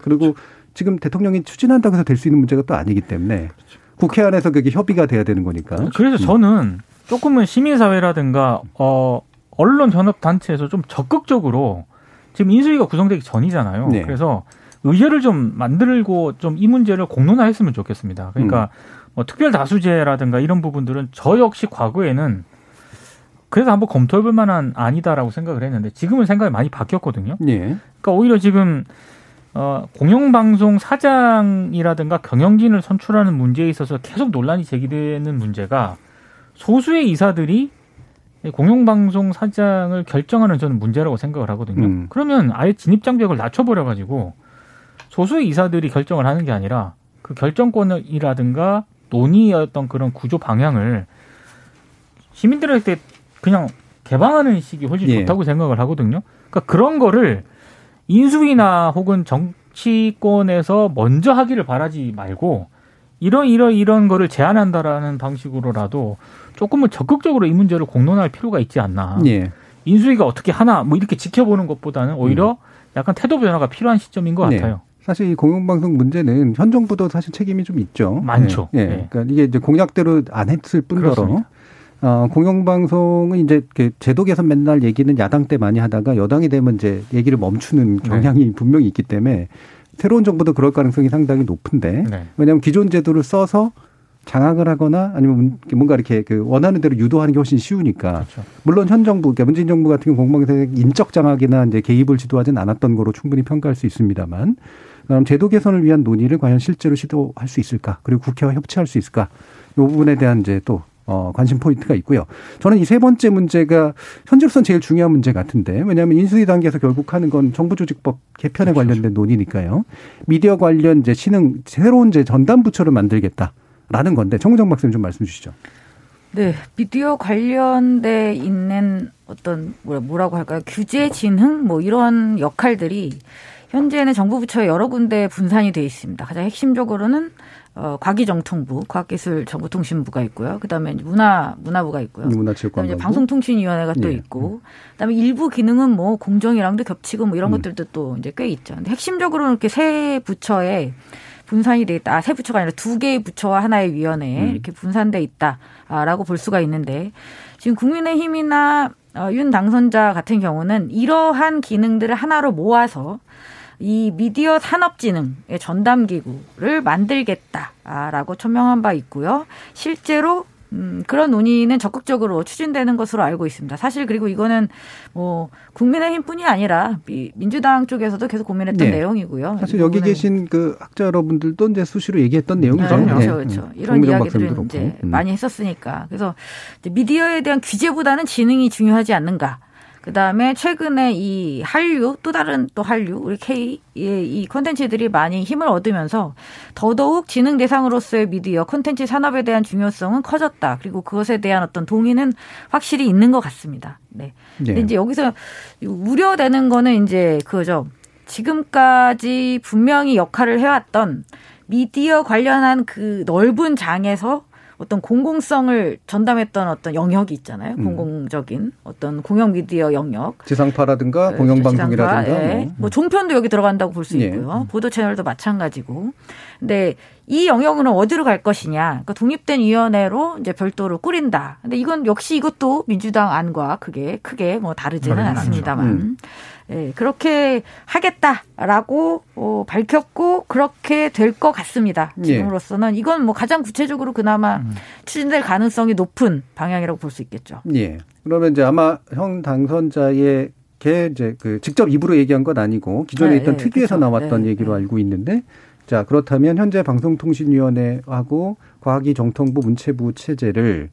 그리고 그렇죠. 지금 대통령이 추진한다고 해서 될 수 있는 문제가 또 아니기 때문에 그렇죠. 국회 안에서 그게 협의가 돼야 되는 거니까. 그래서 저는 조금은 시민사회라든가 어 언론 현업 단체에서 좀 적극적으로 지금 인수위가 구성되기 전이잖아요. 네. 그래서 의회를 좀 만들고 좀 이 문제를 공론화했으면 좋겠습니다. 그러니까 음. 뭐 특별 다수제라든가 이런 부분들은 저 역시 과거에는 그래서 한번 검토해볼 만한 아니다라고 생각을 했는데 지금은 생각이 많이 바뀌었거든요. 네. 그러니까 오히려 지금 어, 공영방송 사장이라든가 경영진을 선출하는 문제에 있어서 계속 논란이 제기되는 문제가 소수의 이사들이 공영방송 사장을 결정하는 저는 문제라고 생각을 하거든요. 음. 그러면 아예 진입 장벽을 낮춰버려 가지고 소수의 이사들이 결정을 하는 게 아니라 그 결정권이라든가 논의였던 그런 구조 방향을 시민들한테 그냥 개방하는 식이 훨씬 예. 좋다고 생각을 하거든요. 그러니까 그런 거를 인수위나 혹은 정치권에서 먼저 하기를 바라지 말고 이런 이런 이런 거를 제한한다라는 방식으로라도 조금은 적극적으로 이 문제를 공론할 필요가 있지 않나. 예. 인수위가 어떻게 하나 뭐 이렇게 지켜보는 것보다는 오히려 음. 약간 태도 변화가 필요한 시점인 것 네. 같아요. 사실 이 공영방송 문제는 현 정부도 사실 책임이 좀 있죠. 많죠. 예. 예. 네. 그러니까 이게 이제 공약대로 안 했을 뿐더러 어, 공영방송은 이제 제도 개선 맨날 얘기는 야당 때 많이 하다가 여당이 되면 이제 얘기를 멈추는 네. 경향이 네. 분명히 있기 때문에 새로운 정부도 그럴 가능성이 상당히 높은데 네. 왜냐하면 기존 제도를 써서 장악을 하거나 아니면 뭔가 이렇게 그 원하는 대로 유도하는 게 훨씬 쉬우니까 그렇죠. 물론 현 정부 그러니까 문재인 정부 같은 경우 공방에서 인적 장악이나 이제 개입을 지도하진 않았던 거로 충분히 평가할 수 있습니다만 그럼 제도 개선을 위한 논의를 과연 실제로 시도할 수 있을까 그리고 국회와 협치할 수 있을까 이 부분에 대한 이제 또 어, 관심 포인트가 있고요. 저는 이 세 번째 문제가 현재로서는 제일 중요한 문제 같은데 왜냐하면 인수위 단계에서 결국 하는 건 정부조직법 개편에 그렇죠. 관련된 논의니까요. 미디어 관련 이제 신흥 새로운 이제 전담 부처를 만들겠다. 라는 건데 정우정 박사님 좀 말씀 주시죠. 네, 미디어 관련돼 있는 어떤 뭐라고 할까요? 규제 진흥 뭐 이런 역할들이 현재는 정부 부처에 여러 군데 분산이 돼 있습니다. 가장 핵심적으로는 어, 과기정통부, 과학기술정보통신부가 있고요. 그다음에 문화 문화부가 있고요. 문화체육관 그다음에 방송통신위원회가 또 네. 있고, 그다음에 일부 기능은 뭐 공정이랑도 겹치고 뭐 이런 음. 것들도 또 이제 꽤 있죠. 근데 핵심적으로는 이렇게 세 부처에 분산이 돼 있다. 아, 세 부처가 아니라 두 개의 부처와 하나의 위원회에 음. 이렇게 분산돼 있다라고 볼 수가 있는데 지금 국민의힘이나 어, 윤 당선자 같은 경우는 이러한 기능들을 하나로 모아서 이 미디어 산업진흥의 전담기구를 만들겠다라고 천명한 바 있고요. 실제로 음, 그런 논의는 적극적으로 추진되는 것으로 알고 있습니다. 사실 그리고 이거는 뭐 국민의힘뿐이 아니라 민주당 쪽에서도 계속 고민했던 네. 내용이고요. 사실 여기 계신 그 학자 여러분들도 이제 수시로 얘기했던 내용이죠. 네, 그렇죠, 그렇죠. 음. 이런 이야기들을 이제 음. 많이 했었으니까 그래서 미디어에 대한 규제보다는 지능이 중요하지 않는가. 그 다음에 최근에 이 한류, 또 다른 또 한류, 우리 K의 이 콘텐츠들이 많이 힘을 얻으면서 더더욱 지능 대상으로서의 미디어 콘텐츠 산업에 대한 중요성은 커졌다. 그리고 그것에 대한 어떤 동의는 확실히 있는 것 같습니다. 네. 네. 근데 이제 여기서 우려되는 거는 이제 그거죠. 지금까지 분명히 역할을 해왔던 미디어 관련한 그 넓은 장에서 어떤 공공성을 전담했던 어떤 영역이 있잖아요. 음. 공공적인 어떤 공영 미디어 영역. 지상파라든가 그, 공영방송이라든가. 네. 뭐. 뭐 종편도 여기 들어간다고 볼수 예. 있고요. 예. 보도 채널도 마찬가지고. 근데 이 영역은 어디로 갈 것이냐. 그러니까 독립된 위원회로 이제 별도로 꾸린다. 근데 이건 역시 이것도 민주당 안과 그게 크게 뭐 다르지는 않습니다만. 음. 예, 그렇게 하겠다라고 어, 밝혔고 그렇게 될 것 같습니다. 예. 지금으로서는 이건 뭐 가장 구체적으로 그나마 음. 추진될 가능성이 높은 방향이라고 볼 수 있겠죠. 예. 그러면 이제 아마 형 당선자의 게 이제 그 직접 입으로 얘기한 건 아니고 기존에 네, 있던 네, 특위에서 그렇죠. 나왔던 네, 얘기로 네. 알고 있는데 자 그렇다면 현재 방송통신위원회하고 과학기정통부 문체부 체제를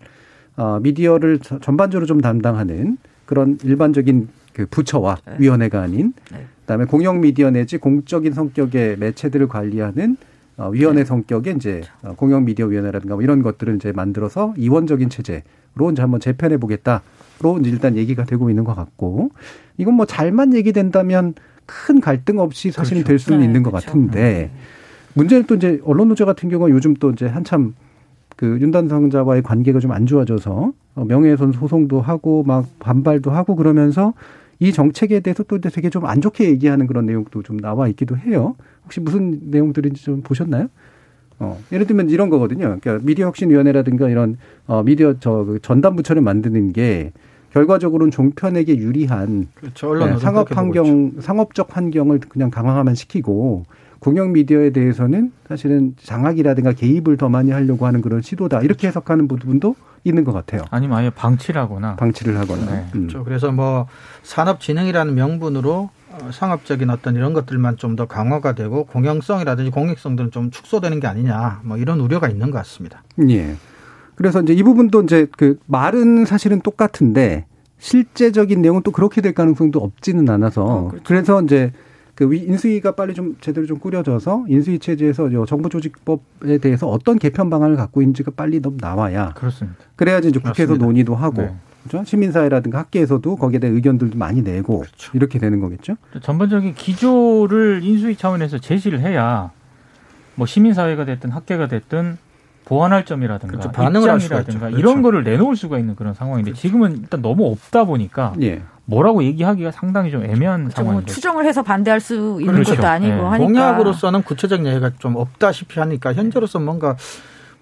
어, 미디어를 전반적으로 좀 담당하는 그런 일반적인 그 부처와 네. 위원회가 아닌 네. 그다음에 공영 미디어 내지 공적인 성격의 매체들을 관리하는 어, 위원회 네. 성격의 이제 그렇죠. 어, 공영 미디어 위원회라든가 뭐 이런 것들을 이제 만들어서 이원적인 체제로 이제 한번 재편해 보겠다로 이제 일단 얘기가 되고 있는 것 같고 이건 뭐 잘만 얘기된다면 큰 갈등 없이 사실은 그렇죠. 될 수는 네, 있는 것 그렇죠. 같은데 네. 문제는 또 이제 언론 노조 같은 경우가 요즘 또 이제 한참 그 윤단상자와의 관계가 좀 안 좋아져서 어, 명예훼손 소송도 하고 막 반발도 하고 그러면서 이 정책에 대해서 또 되게 좀 안 좋게 얘기하는 그런 내용도 좀 나와 있기도 해요. 혹시 무슨 내용들인지 좀 보셨나요? 어, 예를 들면 이런 거거든요. 그러니까 미디어 혁신위원회라든가 이런 어, 미디어 저그 전담 부처를 만드는 게 결과적으로는 종편에게 유리한 그렇죠. 네, 상업 환경, 상업적 환경을 그냥 강화만 시키고 공영 미디어에 대해서는 사실은 장악이라든가 개입을 더 많이 하려고 하는 그런 시도다 이렇게 해석하는 부분도 있는 것 같아요. 아니면 아예 방치를 하거나 방치를 하거나. 네. 음. 그렇죠. 그래서 뭐 산업진흥이라는 명분으로 어, 상업적인 어떤 이런 것들만 좀 더 강화가 되고 공영성이라든지 공익성들은 좀 축소되는 게 아니냐 뭐 이런 우려가 있는 것 같습니다. 예. 그래서 이제 이 부분도 이제 그 말은 사실은 똑같은데 실제적인 내용은 또 그렇게 될 가능성도 없지는 않아서 어, 그렇죠. 그래서 이제 그 인수위가 빨리 좀 제대로 좀 꾸려져서 인수위 체제에서 정부 조직법에 대해서 어떤 개편 방안을 갖고 있는지가 빨리 좀 나와야 그렇습니다. 그래야지 이제 국회에서 맞습니다. 논의도 하고 네. 그렇죠? 시민사회라든가 학계에서도 거기에 대한 의견들도 많이 내고 그렇죠. 이렇게 되는 거겠죠. 전반적인 기조를 인수위 차원에서 제시를 해야 뭐 시민사회가 됐든 학계가 됐든 보완할 점이라든가 그렇죠. 반응을 입장이라든가 이런 그렇죠. 거를 내놓을 수가 있는 그런 상황인데 그렇죠. 지금은 일단 너무 없다 보니까 예. 뭐라고 얘기하기가 상당히 좀 애매한 그렇죠. 상황이죠. 뭐 추정을 해서 반대할 수 있는 그렇죠. 것도 아니고 네. 하니까 공약으로서는 구체적 얘기가 좀 없다시피 하니까 현재로서 뭔가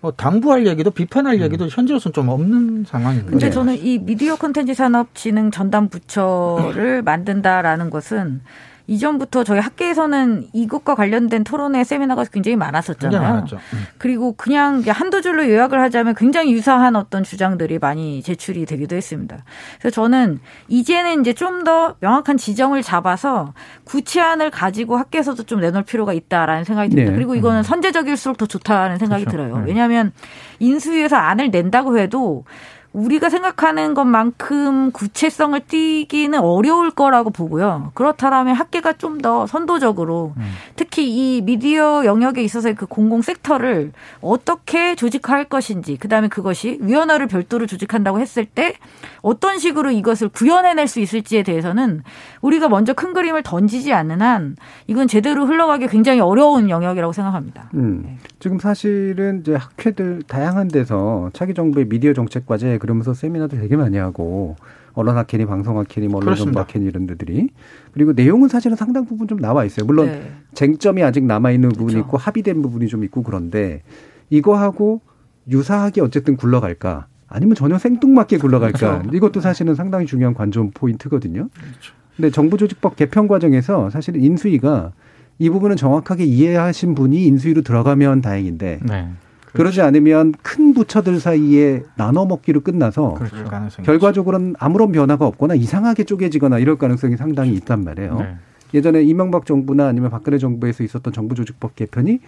뭐 당부할 얘기도 비판할 음. 얘기도 현재로서는 좀 없는 상황입니다. 근데 저는 이 미디어 콘텐츠 산업 진흥 전담 부처를 만든다라는 것은 이전부터 저희 학계에서는 이것과 관련된 토론회 세미나가 굉장히 많았었잖아요. 굉장히 많았죠. 음. 그리고 그냥 한두 줄로 요약을 하자면 굉장히 유사한 어떤 주장들이 많이 제출이 되기도 했습니다. 그래서 저는 이제는 이제 좀 더 명확한 지정을 잡아서 구체안을 가지고 학계에서도 좀 내놓을 필요가 있다라는 생각이 듭니다. 네. 그리고 이거는 음. 선제적일수록 더 좋다는 생각이 그렇죠. 들어요. 네. 왜냐하면 인수위에서 안을 낸다고 해도 우리가 생각하는 것만큼 구체성을 띠기는 어려울 거라고 보고요. 그렇다면 학계가 좀 더 선도적으로 음. 특히 이 미디어 영역에 있어서의 그 공공 섹터를 어떻게 조직할 것인지 그 다음에 그것이 위원회를 별도로 조직한다고 했을 때 어떤 식으로 이것을 구현해낼 수 있을지에 대해서는 우리가 먼저 큰 그림을 던지지 않는 한 이건 제대로 흘러가기 굉장히 어려운 영역이라고 생각합니다. 음. 네. 지금 사실은 이제 학회들 다양한 데서 차기 정부의 미디어 정책 과제 그러면서 세미나도 되게 많이 하고 언론 학회니 방송 학회니 뭐 언론 정보 학회니 이런 데들이 그리고 내용은 사실은 상당 부분 좀 나와 있어요. 물론 네. 쟁점이 아직 남아 있는 부분이 그렇죠. 있고 합의된 부분이 좀 있고 그런데 이거하고 유사하게 어쨌든 굴러갈까? 아니면 전혀 생뚱맞게 굴러갈까? 그렇죠. 이것도 사실은 상당히 중요한 관전 포인트거든요. 그렇죠. 근데 정부조직법 개편 과정에서 사실은 인수위가 이 부분은 정확하게 이해하신 분이 인수위로 들어가면 다행인데 네. 그러지 않으면 큰 부처들 사이에 나눠 먹기로 끝나서 그렇죠. 결과적으로는 아무런 변화가 없거나 이상하게 쪼개지거나 이럴 가능성이 상당히 있단 말이에요. 네. 예전에 이명박 정부나 아니면 박근혜 정부에서 있었던 정부조직법 개편이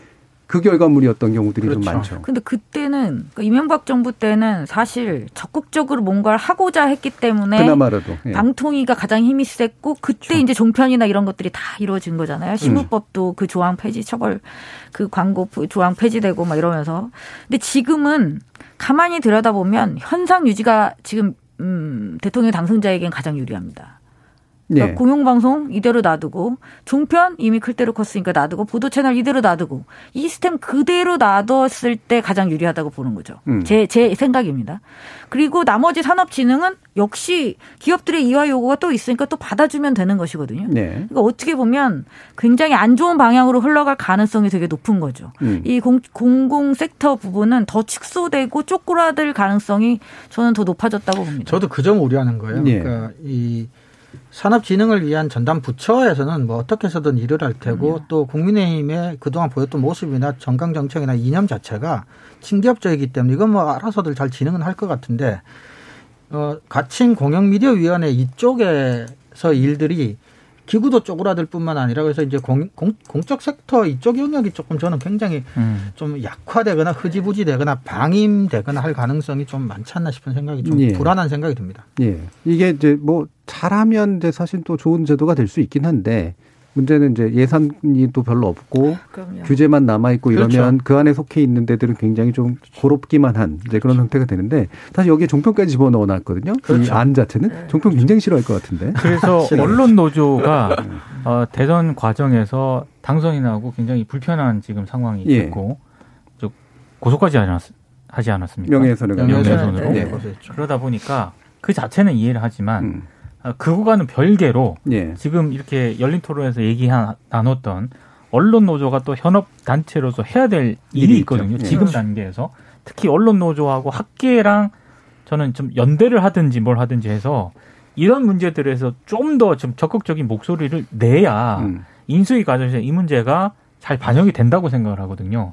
그 결과물이었던 경우들이 그렇죠. 좀 많죠. 근데 그때는 그러니까 이명박 정부 때는 사실 적극적으로 뭔가를 하고자 했기 때문에 그나마라도 예. 방통위가 가장 힘이 셌고 그때 그렇죠. 이제 종편이나 이런 것들이 다 이루어진 거잖아요. 신문법도 음. 그 조항 폐지 처벌 그 광고 조항 폐지되고 막 이러면서 근데 지금은 가만히 들여다보면 현상 유지가 지금 음, 대통령 당선자에겐 가장 유리합니다. 그러니까 네. 공영방송 이대로 놔두고 종편 이미 클 대로 컸으니까 놔두고 보도 채널 이대로 놔두고 이 시스템 그대로 놔뒀을 때 가장 유리하다고 보는 거죠. 음. 제, 제 생각입니다. 그리고 나머지 산업진흥은 역시 기업들의 이화 요구가 또 있으니까 또 받아주면 되는 것이거든요. 네. 그러니까 어떻게 보면 굉장히 안 좋은 방향으로 흘러갈 가능성이 되게 높은 거죠. 음. 이 공, 공공 섹터 부분은 더 축소되고 쪼그라들 가능성이 저는 더 높아졌다고 봅니다. 저도 그 점 우려하는 거예요. 네. 그러니까 이 산업진흥을 위한 전담 부처에서는 뭐 어떻게 해서든 일을 할 테고 음. 또 국민의힘의 그동안 보였던 모습이나 정강 정책이나 이념 자체가 친기업적이기 때문에 이건 뭐 알아서들 잘 진행은 할 것 같은데 어 가칭 공영미디어위원회 이쪽에서 일들이 기구도 쪼그라들 뿐만 아니라 그래서 이제 공, 공, 공 적 섹터 이쪽 영역이 조금 저는 굉장히 음. 좀 약화되거나 흐지부지되거나 방임되거나 할 가능성이 좀 많지 않나 싶은 생각이 좀 예. 불안한 생각이 듭니다. 예. 이게 이제 뭐 잘하면 사실 또 좋은 제도가 될 수 있긴 한데 문제는 이제 예산이 또 별로 없고 그럼요. 규제만 남아 있고 이러면 그렇죠. 그 안에 속해 있는 데들은 굉장히 좀 고롭기만 한 이제 그런 그렇죠. 형태가 되는데 사실 여기에 종편까지 집어넣어 놨거든요. 그렇죠. 이안 자체는 네. 종편 굉장히 싫어할 것 같은데. 그래서 언론 노조가 어, 대선 과정에서 당선이 나고 굉장히 불편한 지금 상황이 예. 있고 고소까지 하지 않았 습니까? 명예훼손으로. 명예훼손으로. 네. 네. 그러다 보니까 그 자체는 이해를 하지만 음. 아, 그거와는 별개로 예. 지금 이렇게 열린 토론에서 얘기 나눴던 언론 노조가 또 현업 단체로서 해야 될 일이 있거든요. 있죠. 지금 예. 단계에서 특히 언론 노조하고 학계랑 저는 좀 연대를 하든지 뭘 하든지 해서 이런 문제들에서 좀 더 좀 적극적인 목소리를 내야 음. 인수위 과정에서 이 문제가 잘 반영이 된다고 생각을 하거든요.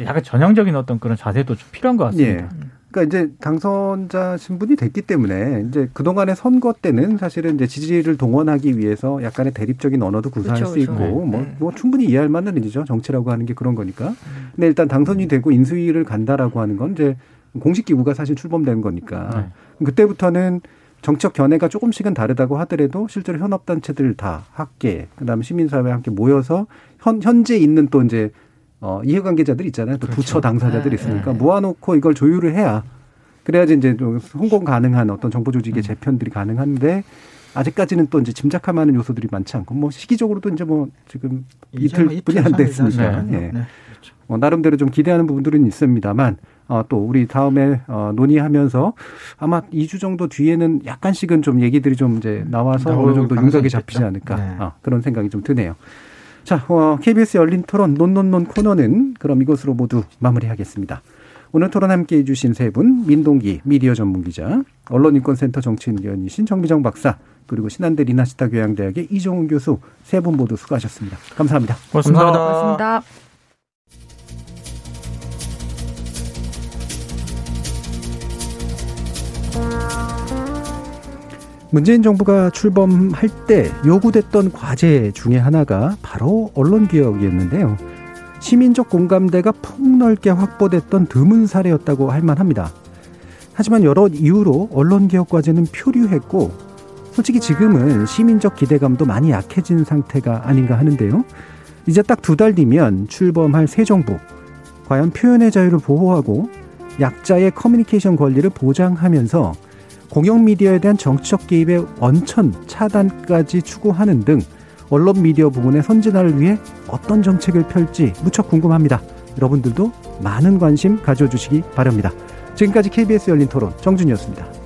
약간 전형적인 어떤 그런 자세도 좀 필요한 것 같습니다. 예. 그러니까 이제 당선자 신분이 됐기 때문에 이제 그동안의 선거 때는 사실은 이제 지지를 동원하기 위해서 약간의 대립적인 언어도 구사할 그렇죠, 수 있고 그렇죠. 뭐, 네. 뭐 충분히 이해할 만한 일이죠. 정치라고 하는 게 그런 거니까. 근데 일단 당선이 되고 인수위를 간다라고 하는 건 이제 공식 기구가 사실 출범된 거니까 네. 그때부터는 정책 견해가 조금씩은 다르다고 하더라도 실제로 현업단체들 다 학계 그다음에 시민사회 함께 모여서 현 현재 있는 또 이제 어, 이해관계자들 있잖아요. 또 그렇죠. 부처 당사자들이 네, 있으니까 네. 모아놓고 이걸 조율을 해야 그래야지 이제 성공 가능한 어떤 정보 조직의 음. 재편들이 가능한데 아직까지는 또 이제 짐작할 만한 요소들이 많지 않고 뭐 시기적으로도 이제 뭐 지금 이틀뿐이 뭐안 됐으니까 네. 예. 네. 그렇죠. 뭐 나름대로 좀 기대하는 부분들은 있습니다만 어, 또 우리 다음에 어, 논의하면서 아마 2주 정도 뒤에는 약간씩은 좀 얘기들이 좀 이제 나와서 어느 정도 윤곽이 잡히지 않을까 네. 어, 그런 생각이 좀 드네요. 자, 어, KBS 열린 토론 논논논 코너는 그럼 이것으로 모두 마무리하겠습니다. 오늘 토론 함께 해주신 세 분, 민동기 미디어 전문기자, 언론인권센터 정치인위원이신 정비정 박사, 그리고 신한대 리나시타 교양대학의 이종훈 교수 세 분 모두 수고하셨습니다. 감사합니다. 고맙습니다. 고맙습니다. 문재인 정부가 출범할 때 요구됐던 과제 중에 하나가 바로 언론 개혁이었는데요. 시민적 공감대가 폭넓게 확보됐던 드문 사례였다고 할 만합니다. 하지만 여러 이유로 언론 개혁 과제는 표류했고, 솔직히 지금은 시민적 기대감도 많이 약해진 상태가 아닌가 하는데요. 이제 딱 두 달 뒤면 출범할 새 정부. 과연 표현의 자유를 보호하고 약자의 커뮤니케이션 권리를 보장하면서 공영 미디어에 대한 정치적 개입의 원천 차단까지 추구하는 등 언론 미디어 부분의 선진화를 위해 어떤 정책을 펼지 무척 궁금합니다. 여러분들도 많은 관심 가져주시기 바랍니다. 지금까지 KBS 열린 토론 정준이었습니다.